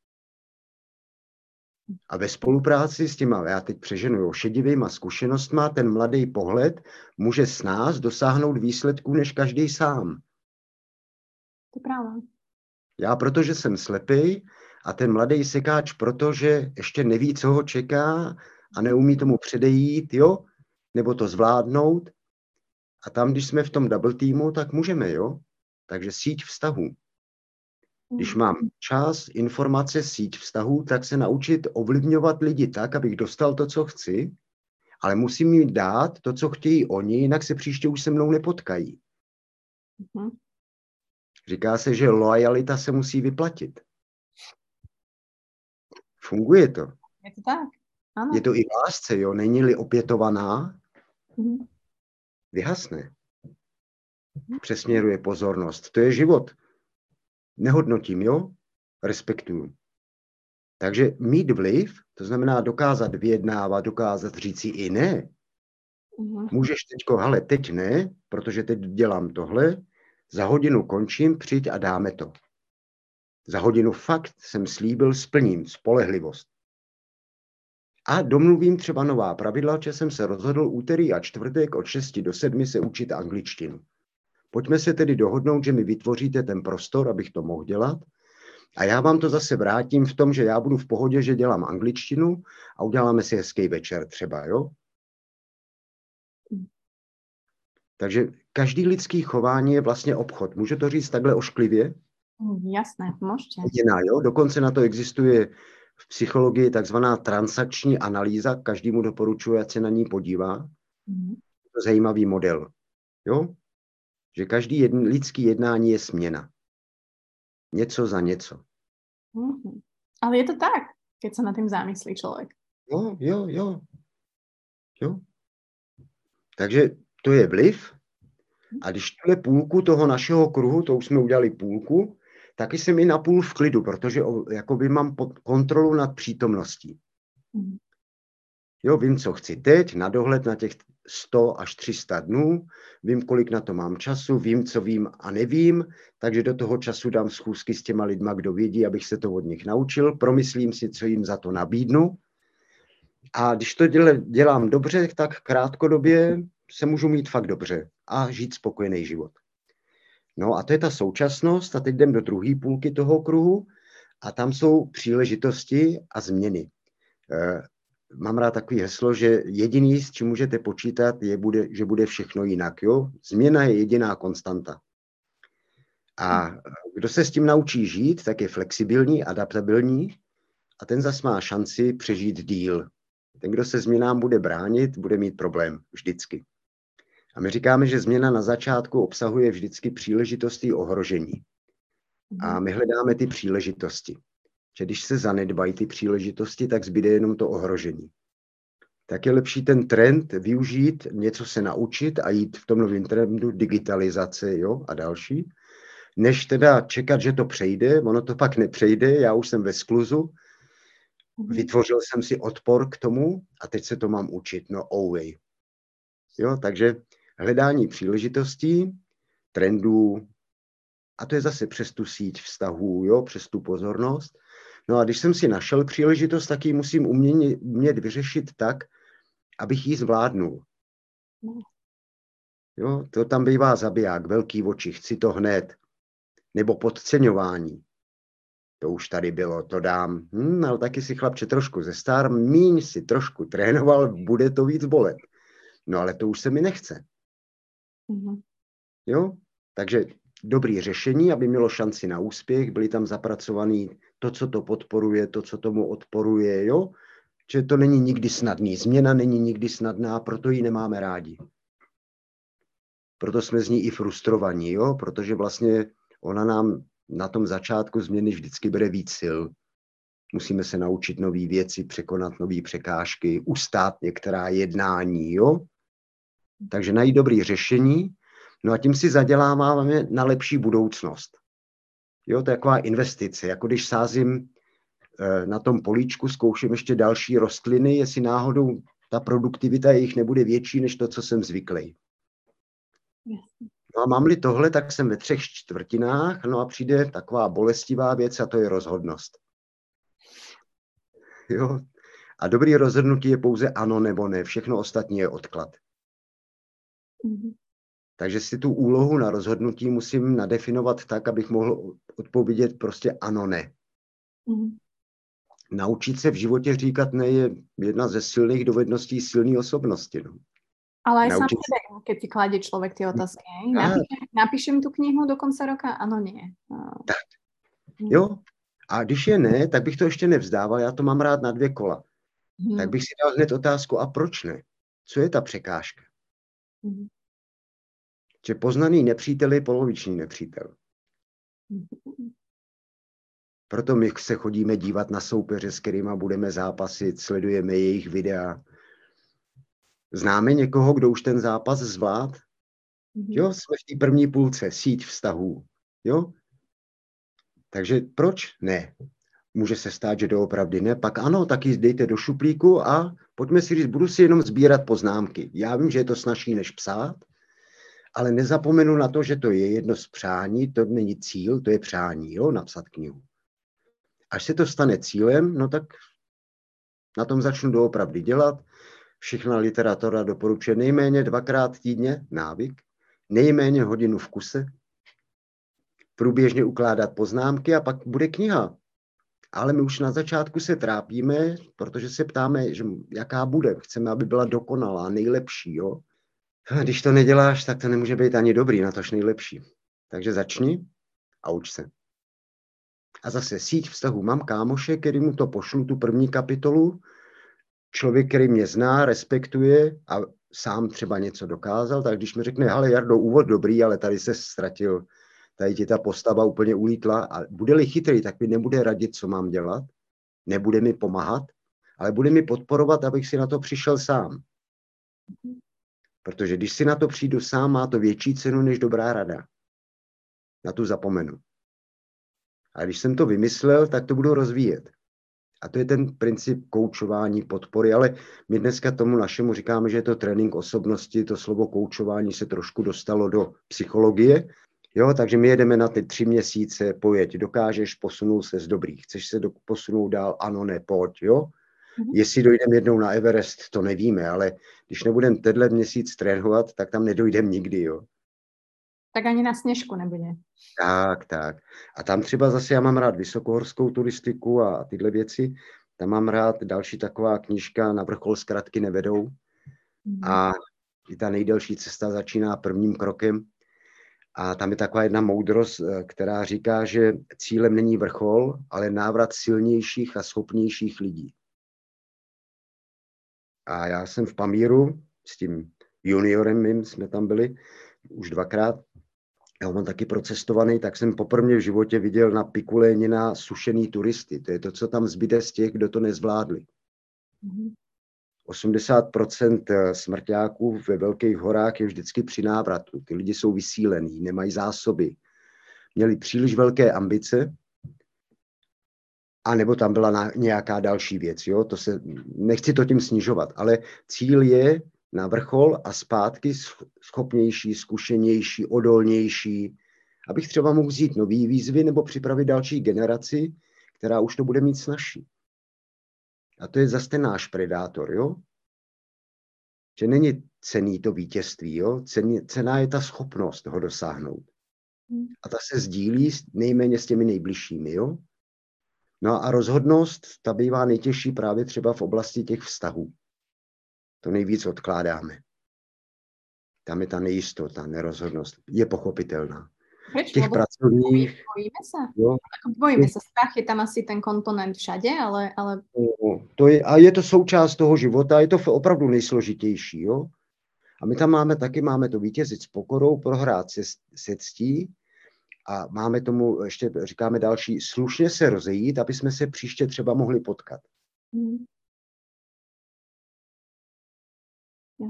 A ve spolupráci s těma, já teď přeženu, jo, šedivýma zkušenostma, ten mladý pohled může s nás dosáhnout výsledků než každý sám. To je pravda. Já protože jsem slepý a ten mladý sekáč, protože ještě neví, co ho čeká a neumí tomu předejít, jo, nebo to zvládnout. A tam, když jsme v tom double týmu, tak můžeme, jo? Takže síť vztahů. Když mám čas, informace, síť vztahů, tak se naučit ovlivňovat lidi tak, abych dostal to, co chci, ale musím jim dát to, co chtějí oni, jinak se příště už se mnou nepotkají. Mm-hmm. Říká se, že lojalita se musí vyplatit. Funguje to. Je to tak. Ano. Je to i lásce, jo. Není-li opětovaná, mm-hmm. vyhasne. Přesměruje pozornost. To je život. Nehodnotím, jo? Respektuju. Takže mít vliv, to znamená dokázat vyjednávat, dokázat říci i ne. Mm-hmm. Můžeš teďko, ale teď ne, protože teď dělám tohle, za hodinu končím, přijď a dáme to. Za hodinu fakt jsem slíbil, splním spolehlivost. A domluvím třeba nová pravidla, že jsem se rozhodl úterý a čtvrtek od 6 do 7 se učit angličtinu. Pojďme se tedy dohodnout, že mi vytvoříte ten prostor, abych to mohl dělat. A já vám to zase vrátím v tom, že já budu v pohodě, že dělám angličtinu a uděláme si hezký večer třeba, jo? Takže každý lidský chování je vlastně obchod. Může to říct takhle ošklivě? Jasné, můžete. Jiná, jo? Dokonce na to existuje v psychologii takzvaná transakční analýza. Každému doporučuji, ať se na ní podívá. Mm. To je zajímavý model. Jo? Že každý jedn, lidský jednání je směna. Něco za něco. Mm. Ale je to tak, keď se na tím zamyslí člověk. Jo, jo, jo. Jo. Takže to je vliv. A když tuhle půlku toho našeho kruhu, to už jsme udělali půlku, taky jsem i napůl v klidu, protože jakoby mám kontrolu nad přítomností. Mhm. Jo, vím, co chci teď, na dohled na těch 100 až 300 dnů, vím, kolik na to mám času, vím, co vím a nevím, takže do toho času dám schůzky s těma lidma, kdo vědí, abych se to od nich naučil, promyslím si, co jim za to nabídnu. A když to dělám dobře, tak krátkodobě se můžu mít fakt dobře a žít spokojený život. No a to je ta současnost a teď jdem do druhé půlky toho kruhu a tam jsou příležitosti a změny. Mám rád takový heslo, že jediný, s čím můžete počítat, je, bude, že bude všechno jinak. Jo? Změna je jediná konstanta. A kdo se s tím naučí žít, tak je flexibilní, adaptabilní a ten zas má šanci přežít díl. Ten, kdo se změnám bude bránit, bude mít problém vždycky. A my říkáme, že změna na začátku obsahuje vždycky příležitosti ohrožení. A my hledáme ty příležitosti. Že když se zanedbají ty příležitosti, tak zbyde jenom to ohrožení. Tak je lepší ten trend využít, něco se naučit a jít v tom novém trendu digitalizace jo, a další, než teda čekat, že to přejde, ono to pak nepřejde, já už jsem ve skluzu, vytvořil jsem si odpor k tomu a teď se to mám učit, no oh way. Jo, takže hledání příležitostí, trendů, a to je zase přes tu síť vztahů, jo, přes tu pozornost. No a když jsem si našel příležitost, tak ji musím umět, umět vyřešit tak, abych ji zvládnul. Jo, to tam bývá zabiják, velký oči, chci to hned. Nebo podceňování. To už tady bylo, to dám. Hm, ale taky si chlapče trošku ze star, míň si trošku trénoval, bude to víc bolet. No ale to už se mi nechce. Mm-hmm. Jo? Takže dobrý řešení, aby mělo šanci na úspěch, byly tam zapracovaný to, co to podporuje, to, co tomu odporuje, jo? Že to není nikdy snadný. Změna není nikdy snadná, proto ji nemáme rádi. Proto jsme z ní i frustrovaní, jo? Protože vlastně ona nám na tom začátku změny vždycky bere víc sil. Musíme se naučit nové věci, překonat nové překážky, ustát některá jednání, jo? Takže najít dobrý řešení, no a tím si zaděláváme na lepší budoucnost. Jo, to je taková investice, jako když sázím eh, na tom políčku, zkouším ještě další rostliny, jestli náhodou ta produktivita jejich nebude větší než to, co jsem zvyklý. No a mám-li tohle, tak jsem ve třech čtvrtinách, no a přijde taková bolestivá věc a to je rozhodnost. Jo? A dobrý rozhodnutí je pouze ano nebo ne, všechno ostatní je odklad. Mm-hmm. Takže si tu úlohu na rozhodnutí musím nadefinovat tak, abych mohl odpovědět prostě ano, ne. Mm-hmm. Naučit se v životě říkat ne je jedna ze silných dovedností silné osobnosti. No. Ale aj Naučiť... sám sebe, keď si kladie človek ty otázky. Napíšem, napíšem tu knihu do konca roka? Ano, nie. Tak. Hmm. Jo? A když je ne, tak bych to ještě nevzdával, já to mám rád na dvě kola. Hmm. Tak bych si dal hned otázku, a proč ne? Co je ta překážka? Hmm. Že poznaný nepřítel je poloviční nepřítel. Proto my se chodíme dívat na soupeře, s kterými budeme zápasit, sledujeme jejich videa. Známe někoho, kdo už ten zápas zvlád? Mm-hmm. Jo, jsme v té první půlce, síť vztahů. Jo? Takže proč ne? Může se stát, že doopravdy ne. Pak ano, taky dejte do šuplíku a pojďme si říct, budu si jenom sbírat poznámky. Já vím, že je to snažší než psát, ale nezapomenu na to, že to je jedno z přání, to není cíl, to je přání, jo, napsat knihu. Až se to stane cílem, no tak na tom začnu doopravdy dělat. Všechna literatura doporučuje nejméně dvakrát týdně návyk, nejméně hodinu v kuse, průběžně ukládat poznámky a pak bude kniha. Ale my už na začátku se trápíme, protože se ptáme, že jaká bude. Chceme, aby byla dokonalá, nejlepší. Jo? Když to neděláš, tak to nemůže být ani dobrý, na tož nejlepší. Takže začni a uč se. A zase síť vztahu. Mám kámoše, který mu to pošlu, tu první kapitolu. Člověk, který mě zná, respektuje a sám třeba něco dokázal, tak když mi řekne, ale Jardo, úvod dobrý, ale tady se ztratil, tady ti ta postava úplně ulítla a bude-li chytrý, tak mi nebude radit, co mám dělat, nebude mi pomáhat, ale bude mi podporovat, abych si na to přišel sám. Protože když si na to přijdu sám, má to větší cenu než dobrá rada. Na tu zapomenu. A když jsem to vymyslel, tak to budu rozvíjet. A to je ten princip koučování, podpory, ale my dneska tomu našemu říkáme, že je to trénink osobnosti, to slovo koučování se trošku dostalo do psychologie, Jo, takže my jedeme na ty tři měsíce, pojeď, dokážeš, posunout se z dobrých, chceš se do, posunout dál, ano, ne, pojď, jo. Mm-hmm. Jestli dojdeme jednou na Everest, to nevíme, ale když nebudeme tenhle měsíc trénovat, tak tam nedojdeme nikdy, jo. Tak ani na sněžku nebude. Tak, tak. A tam třeba zase já mám rád vysokohorskou turistiku a tyhle věci. Tam mám rád další taková knížka Na vrchol zkratky nevedou. Mm. A i ta nejdelší cesta začíná prvním krokem. A tam je taková jedna moudrost, eh, která říká, že cílem není vrchol, ale návrat silnějších a schopnějších lidí. A já jsem v Pamíru s tím juniorem mým, jsme tam byli už dvakrát, já mám taky procestovaný, tak jsem poprvé v životě viděl na piku Lénina sušený turisty. To je to, co tam zbyde z těch, kdo to nezvládli. Mm-hmm. 80% eh, smrťáků ve velkých horách je vždycky při návratu. Ty lidi jsou vysílení, nemají zásoby. Měli příliš velké ambice, a nebo tam byla nějaká další věc. Jo? To se, nechci to tím snižovat, ale cíl je na vrchol a zpátky schopnější, zkušenější, odolnější, abych třeba mohl vzít nový výzvy nebo připravit další generaci, která už to bude mít snažší. A to je zase ten náš predátor, jo? Že není cený to vítězství, jo? Cený, cená je ta schopnost ho dosáhnout. Hmm. A ta se sdílí nejméně s těmi nejbližšími, jo? No a rozhodnost, ta bývá nejtěžší právě třeba v oblasti těch vztahů to nejvíc odkládáme. Tam je ta nejistota, nerozhodnost. Je pochopitelná. Proč? Těch pracovních... Bojíme se. Jo? Bojíme se. Strach je tam asi ten komponent všade, ale... ale... No, to je, a je to součást toho života, je to opravdu nejsložitější. Jo? A my tam máme taky, máme to vítězit s pokorou, prohrát se, se ctí a máme tomu, ještě říkáme další, slušně se rozejít, aby jsme se příště třeba mohli potkat. Hmm.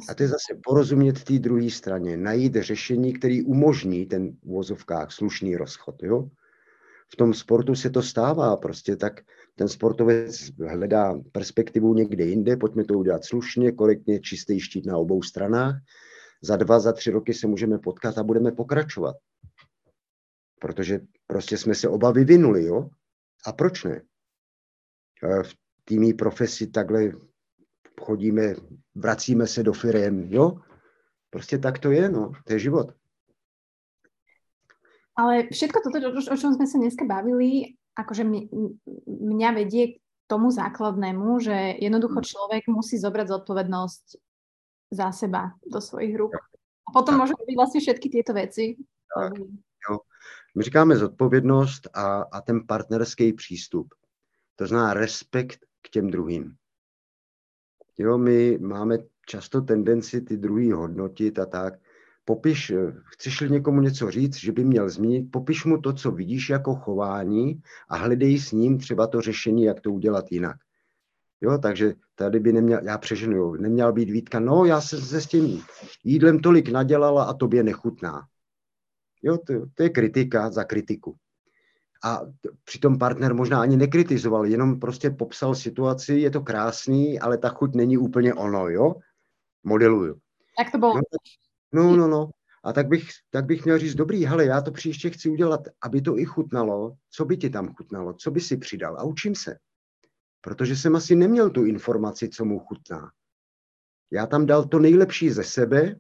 A to je zase porozumět té druhé straně, najít řešení, který umožní ten v vozovkách slušný rozchod. Jo? V tom sportu se to stává, prostě tak ten sportovec hledá perspektivu někde jinde, pojďme to udělat slušně, korektně, čistý štít na obou stranách. Za dva, za tři roky se můžeme potkat a budeme pokračovat. Protože prostě jsme se oba vyvinuli, jo? A proč ne? V týmí profesi takhle chodíme, vracíme se do firem, jo? Prostě tak to je, no, to je život. Ale všetko toto, o čom sme sa dneska bavili, akože mňa vedie k tomu základnému, že jednoducho mm. človek musí zobrať zodpovednosť za seba do svojich rúk. A potom môže byť vlastne všetky tieto veci. Tak. My říkáme zodpovědnost a, a ten partnerský přístup. To znamená respekt k těm druhým. Jo, my máme často tendenci ty druhý hodnotit a tak. Popiš, chceš-li někomu něco říct, že by měl změnit, popiš mu to, co vidíš jako chování a hledej s ním třeba to řešení, jak to udělat jinak. Jo, takže tady by neměl, já přeženu, jo, neměl být výtka, no já jsem se s tím jídlem tolik nadělala a tobě nechutná. Jo, to, to je kritika za kritiku. A přitom partner možná ani nekritizoval, jenom prostě popsal situaci, je to krásný, ale ta chuť není úplně ono, jo? Modeluju. Jak to bylo? No, no, no, no. A tak bych, tak bych měl říct, dobrý, hele, já to příště chci udělat, aby to i chutnalo. Co by ti tam chutnalo? Co by si přidal? A učím se. Protože jsem asi neměl tu informaci, co mu chutná. Já tam dal to nejlepší ze sebe,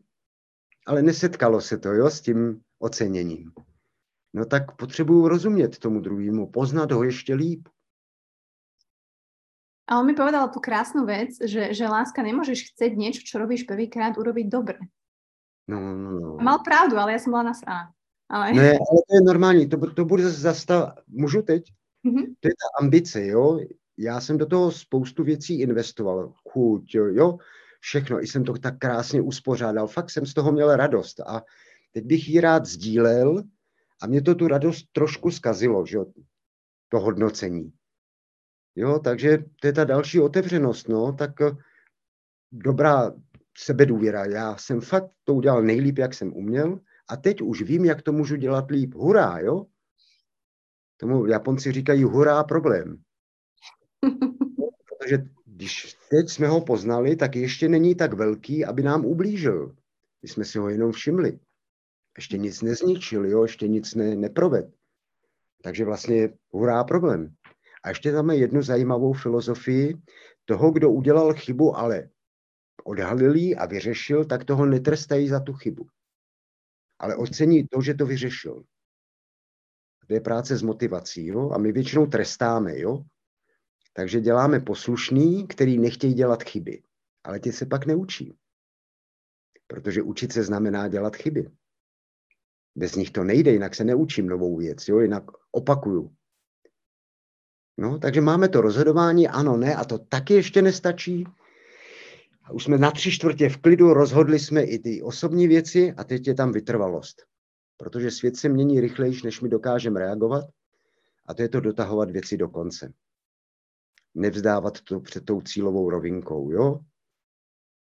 ale nesetkalo se to, jo, s tím oceněním. No tak potřebuju rozumět tomu druhému, poznat ho ještě líp. A on mi povedal tu krásnou věc, že, že láska nemůžeš chcet něco, co robíš prvýkrát, urobiť dobre. No, no, no. A mal pravdu, ale já jsem byla nasraná. Ale... Ne, ale to je normální, to, to bude zastav... Můžu teď? Mm-hmm. To je ta ambice, jo? Já jsem do toho spoustu věcí investoval. Chuť, jo? Všechno. I jsem to tak krásně uspořádal. Fakt jsem z toho měl radost. A teď bych ji rád sdílel a mě to tu radost trošku zkazilo, že jo? To hodnocení. Jo, takže to je ta další otevřenost, no, tak eh, dobrá sebedůvěra. Já jsem fakt to udělal nejlíp, jak jsem uměl a teď už vím, jak to můžu dělat líp. Hurá, jo? Tomu Japonci říkají hurá problém. Protože když teď jsme ho poznali, tak ještě není tak velký, aby nám ublížil. My jsme si ho jenom všimli. Ještě nic nezničil, jo? ještě nic ne, neproved. Takže vlastně hurá problém. A ještě tam je jednu zajímavou filozofii toho, kdo udělal chybu, ale odhalil ji a vyřešil, tak toho netrestají za tu chybu. Ale ocení to, že to vyřešil. To je práce s motivací, jo? A my většinou trestáme, jo? Takže děláme poslušný, který nechtějí dělat chyby. Ale ti se pak neučí. Protože učit se znamená dělat chyby. Bez nich to nejde, jinak se neučím novou věc, jo? jinak opakuju. No, takže máme to rozhodování, ano, ne, a to taky ještě nestačí. Už jsme na tři čtvrtě v klidu, rozhodli jsme i ty osobní věci a teď je tam vytrvalost. Protože svět se mění rychleji, než my dokážeme reagovat a to je to dotahovat věci do konce. Nevzdávat to před tou cílovou rovinkou, jo?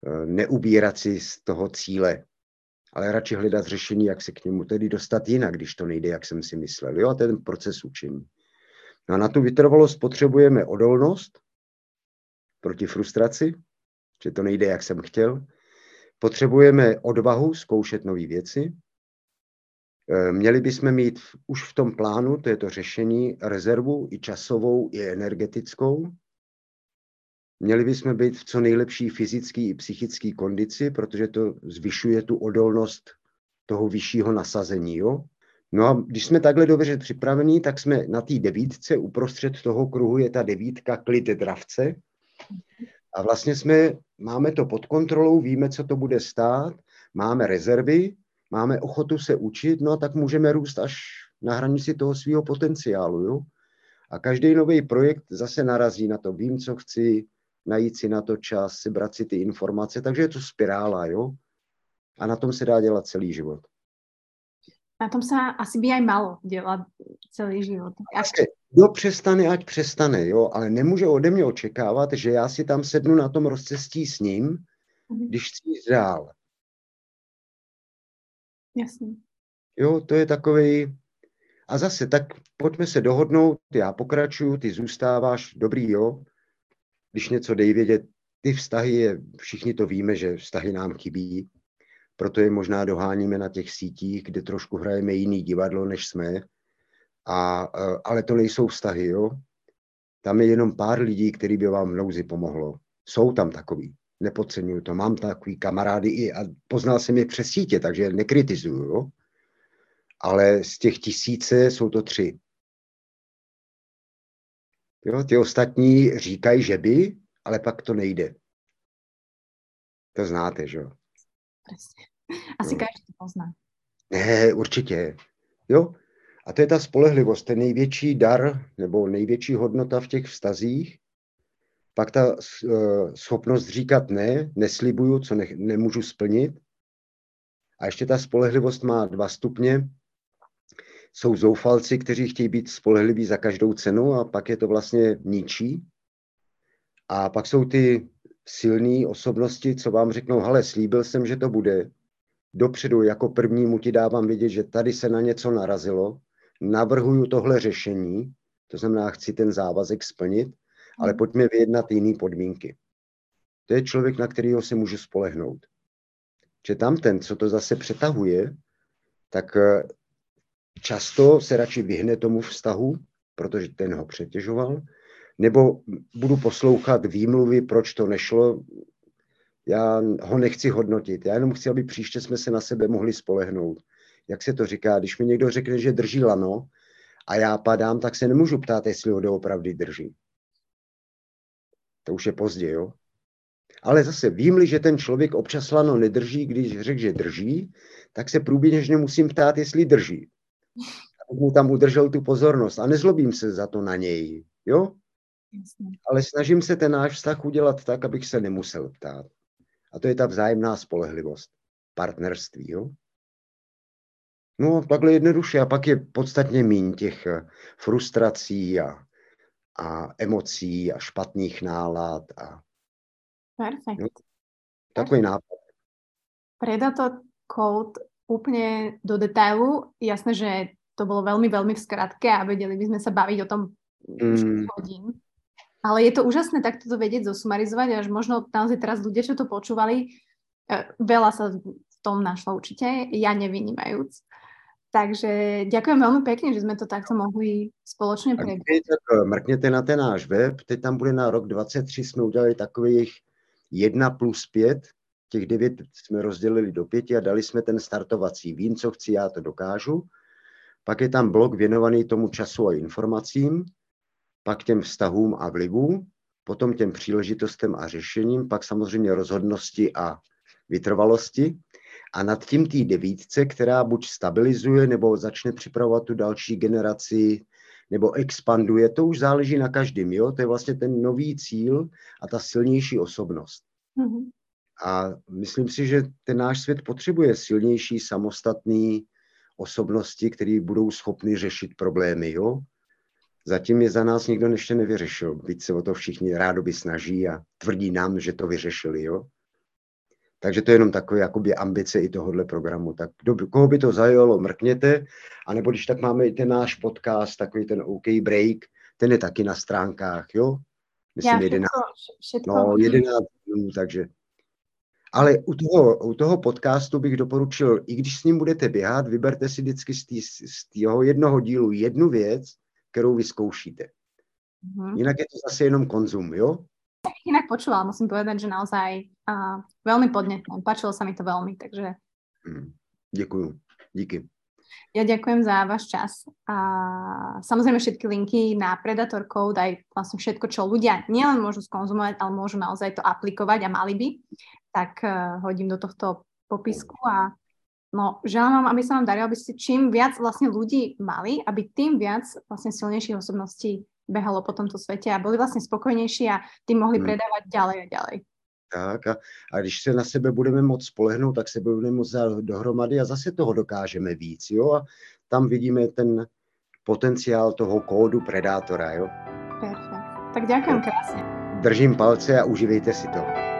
E, neubírat si z toho cíle, ale radši hledat řešení, jak se k němu tedy dostat jinak, když to nejde, jak jsem si myslel. Jo? A ten proces učení. No a na tu vytrvalost potřebujeme odolnost proti frustraci, že to nejde, jak jsem chtěl. Potřebujeme odvahu zkoušet nové věci. E, měli bychom mít už v tom plánu, to je to řešení, rezervu i časovou, i energetickou. Měli bychom být v co nejlepší fyzické i psychické kondici, protože to zvyšuje tu odolnost toho vyššího nasazení. Jo? No a když jsme takhle dobře připravení, tak jsme na té devítce, uprostřed toho kruhu je ta devítka klid dravce. A vlastně jsme, máme to pod kontrolou, víme, co to bude stát, máme rezervy, máme ochotu se učit, no a tak můžeme růst až na hranici toho svého potenciálu. Jo? A každý nový projekt zase narazí na to, vím, co chci, najít si na to čas, sebrat si ty informace, takže je to spirála, jo? A na tom se dá dělat celý život na tom se asi by aj malo dělat celý život. Asi, kdo přestane, ať přestane, jo, ale nemůže ode mě očekávat, že já si tam sednu na tom rozcestí s ním, mm-hmm. když chci jít dál. Jasně. Jo, to je takový. A zase, tak pojďme se dohodnout, já pokračuju, ty zůstáváš, dobrý, jo. Když něco dej vědět, ty vztahy, je, všichni to víme, že vztahy nám chybí, proto je možná doháníme na těch sítích, kde trošku hrajeme jiný divadlo, než jsme. A, e, ale to nejsou vztahy, jo. Tam je jenom pár lidí, který by vám v nouzi pomohlo. Jsou tam takový. Nepodceňuju to. Mám takový kamarády i a poznal jsem je přes sítě, takže nekritizuju, jo. Ale z těch tisíce jsou to tři. Jo, ty ostatní říkají, že by, ale pak to nejde. To znáte, že jo? Presne. Asi no. každý to pozná. Ne, určitě. Jo? A to je ta spolehlivost, ten největší dar nebo největší hodnota v těch vztazích. Pak ta uh, schopnost říkat ne, neslibuju, co ne, nemůžu splnit. A ještě ta spolehlivost má dva stupně. Jsou zoufalci, kteří chtějí být spolehliví za každou cenu a pak je to vlastně ničí. A pak jsou ty silné osobnosti, co vám řeknou, hele, slíbil jsem, že to bude. Dopředu jako prvnímu ti dávám vědět, že tady se na něco narazilo. Navrhuju tohle řešení, to znamená, chci ten závazek splnit, ale hmm. pojďme vyjednat jiné podmínky. To je člověk, na kterého se můžu spolehnout. Že tam ten, co to zase přetahuje, tak eh, často se radši vyhne tomu vztahu, protože ten ho přetěžoval, nebo budu poslouchat výmluvy, proč to nešlo. Já ho nechci hodnotit. Já jenom chci, aby příště jsme se na sebe mohli spolehnout. Jak se to říká, když mi někdo řekne, že drží lano a já padám, tak se nemůžu ptát, jestli ho doopravdy drží. To už je pozdě, jo? Ale zase vím že ten člověk občas lano nedrží, když řekl, že drží, tak se průběžně musím ptát, jestli drží. Abych mu tam udržel tu pozornost a nezlobím se za to na něj, jo? Ale snažím se ten náš vztah udělat tak, abych se nemusel ptát. A to je ta vzájemná spolehlivost, partnerství. Jo? No takhle jednoduše. A pak je podstatně méně těch eh, frustrací a, a emocí a špatných nálad. A, Perfekt. No, takový nápad. Predator Code úplne do detailu. Jasné, že to bolo veľmi, veľmi v skratke a vedeli by sme sa baviť o tom mm. hodín. Ale je to úžasné takto to vedieť zosumarizovať, až možno naozaj teraz ľudia, čo to počúvali, e, veľa sa v tom našlo určite, ja nevynímajúc. Takže ďakujem veľmi pekne, že sme to takto mohli spoločne prebrať. Tak e, mrkněte na ten náš web, teď tam bude na rok 23, jsme udělali takových 1 plus 5, těch 9 jsme rozdělili do 5 a dali jsme ten startovací. Vím, co chci, já to dokážu. Pak je tam blok věnovaný tomu času a informacím pak těm vztahům a vlivům, potom těm příležitostem a řešením, pak samozřejmě rozhodnosti a vytrvalosti. A nad tím tý devítce, která buď stabilizuje, nebo začne připravovat tu další generaci, nebo expanduje, to už záleží na každém. Jo? To je vlastně ten nový cíl a ta silnější osobnost. Mm-hmm. A myslím si, že ten náš svět potřebuje silnější, samostatný osobnosti, které budou schopny řešit problémy. Jo? Zatím je za nás nikdo ještě nevyřešil, byť se o to všichni rádoby snaží a tvrdí nám, že to vyřešili. Jo? Takže to je jenom takové jakoby ambice i tohohle programu. Tak kdo, koho by to zajalo, mrkněte. A nebo když tak máme i ten náš podcast, takový ten OK Break, ten je taky na stránkách, jo? Myslím, Já, 11, všechno. No, 11 dnů, takže. Ale u toho, u toho podcastu bych doporučil, i když s ním budete běhat, vyberte si vždycky z, tý, z tého jednoho dílu jednu věc, kterou vyzkoušíte. Mm-hmm. Jinak je to zase jenom konzum, jo? Inak počúvala, musím povedať, že naozaj uh, veľmi podnetné. Páčilo sa mi to veľmi, takže... Mm, děkuju. Díky. Ja ďakujem za váš čas. A samozrejme všetky linky na Predator Code, aj vlastne všetko, čo ľudia nielen môžu skonzumovať, ale môžu naozaj to aplikovať a mali by, tak uh, hodím do tohto popisku a No, želám vám, aby sa vám darilo, aby ste čím viac vlastne ľudí mali, aby tým viac vlastne silnejších osobností behalo po tomto svete a byli vlastně spokojnější a tým mohli hmm. předávat ďalej a ďalej. Tak a, a když se na sebe budeme moc spolehnout, tak se budeme moc dát dohromady a zase toho dokážeme víc, jo? A tam vidíme ten potenciál toho kódu predátora, jo? Perfekt. Tak děkujem krásně. Držím palce a uživejte si to.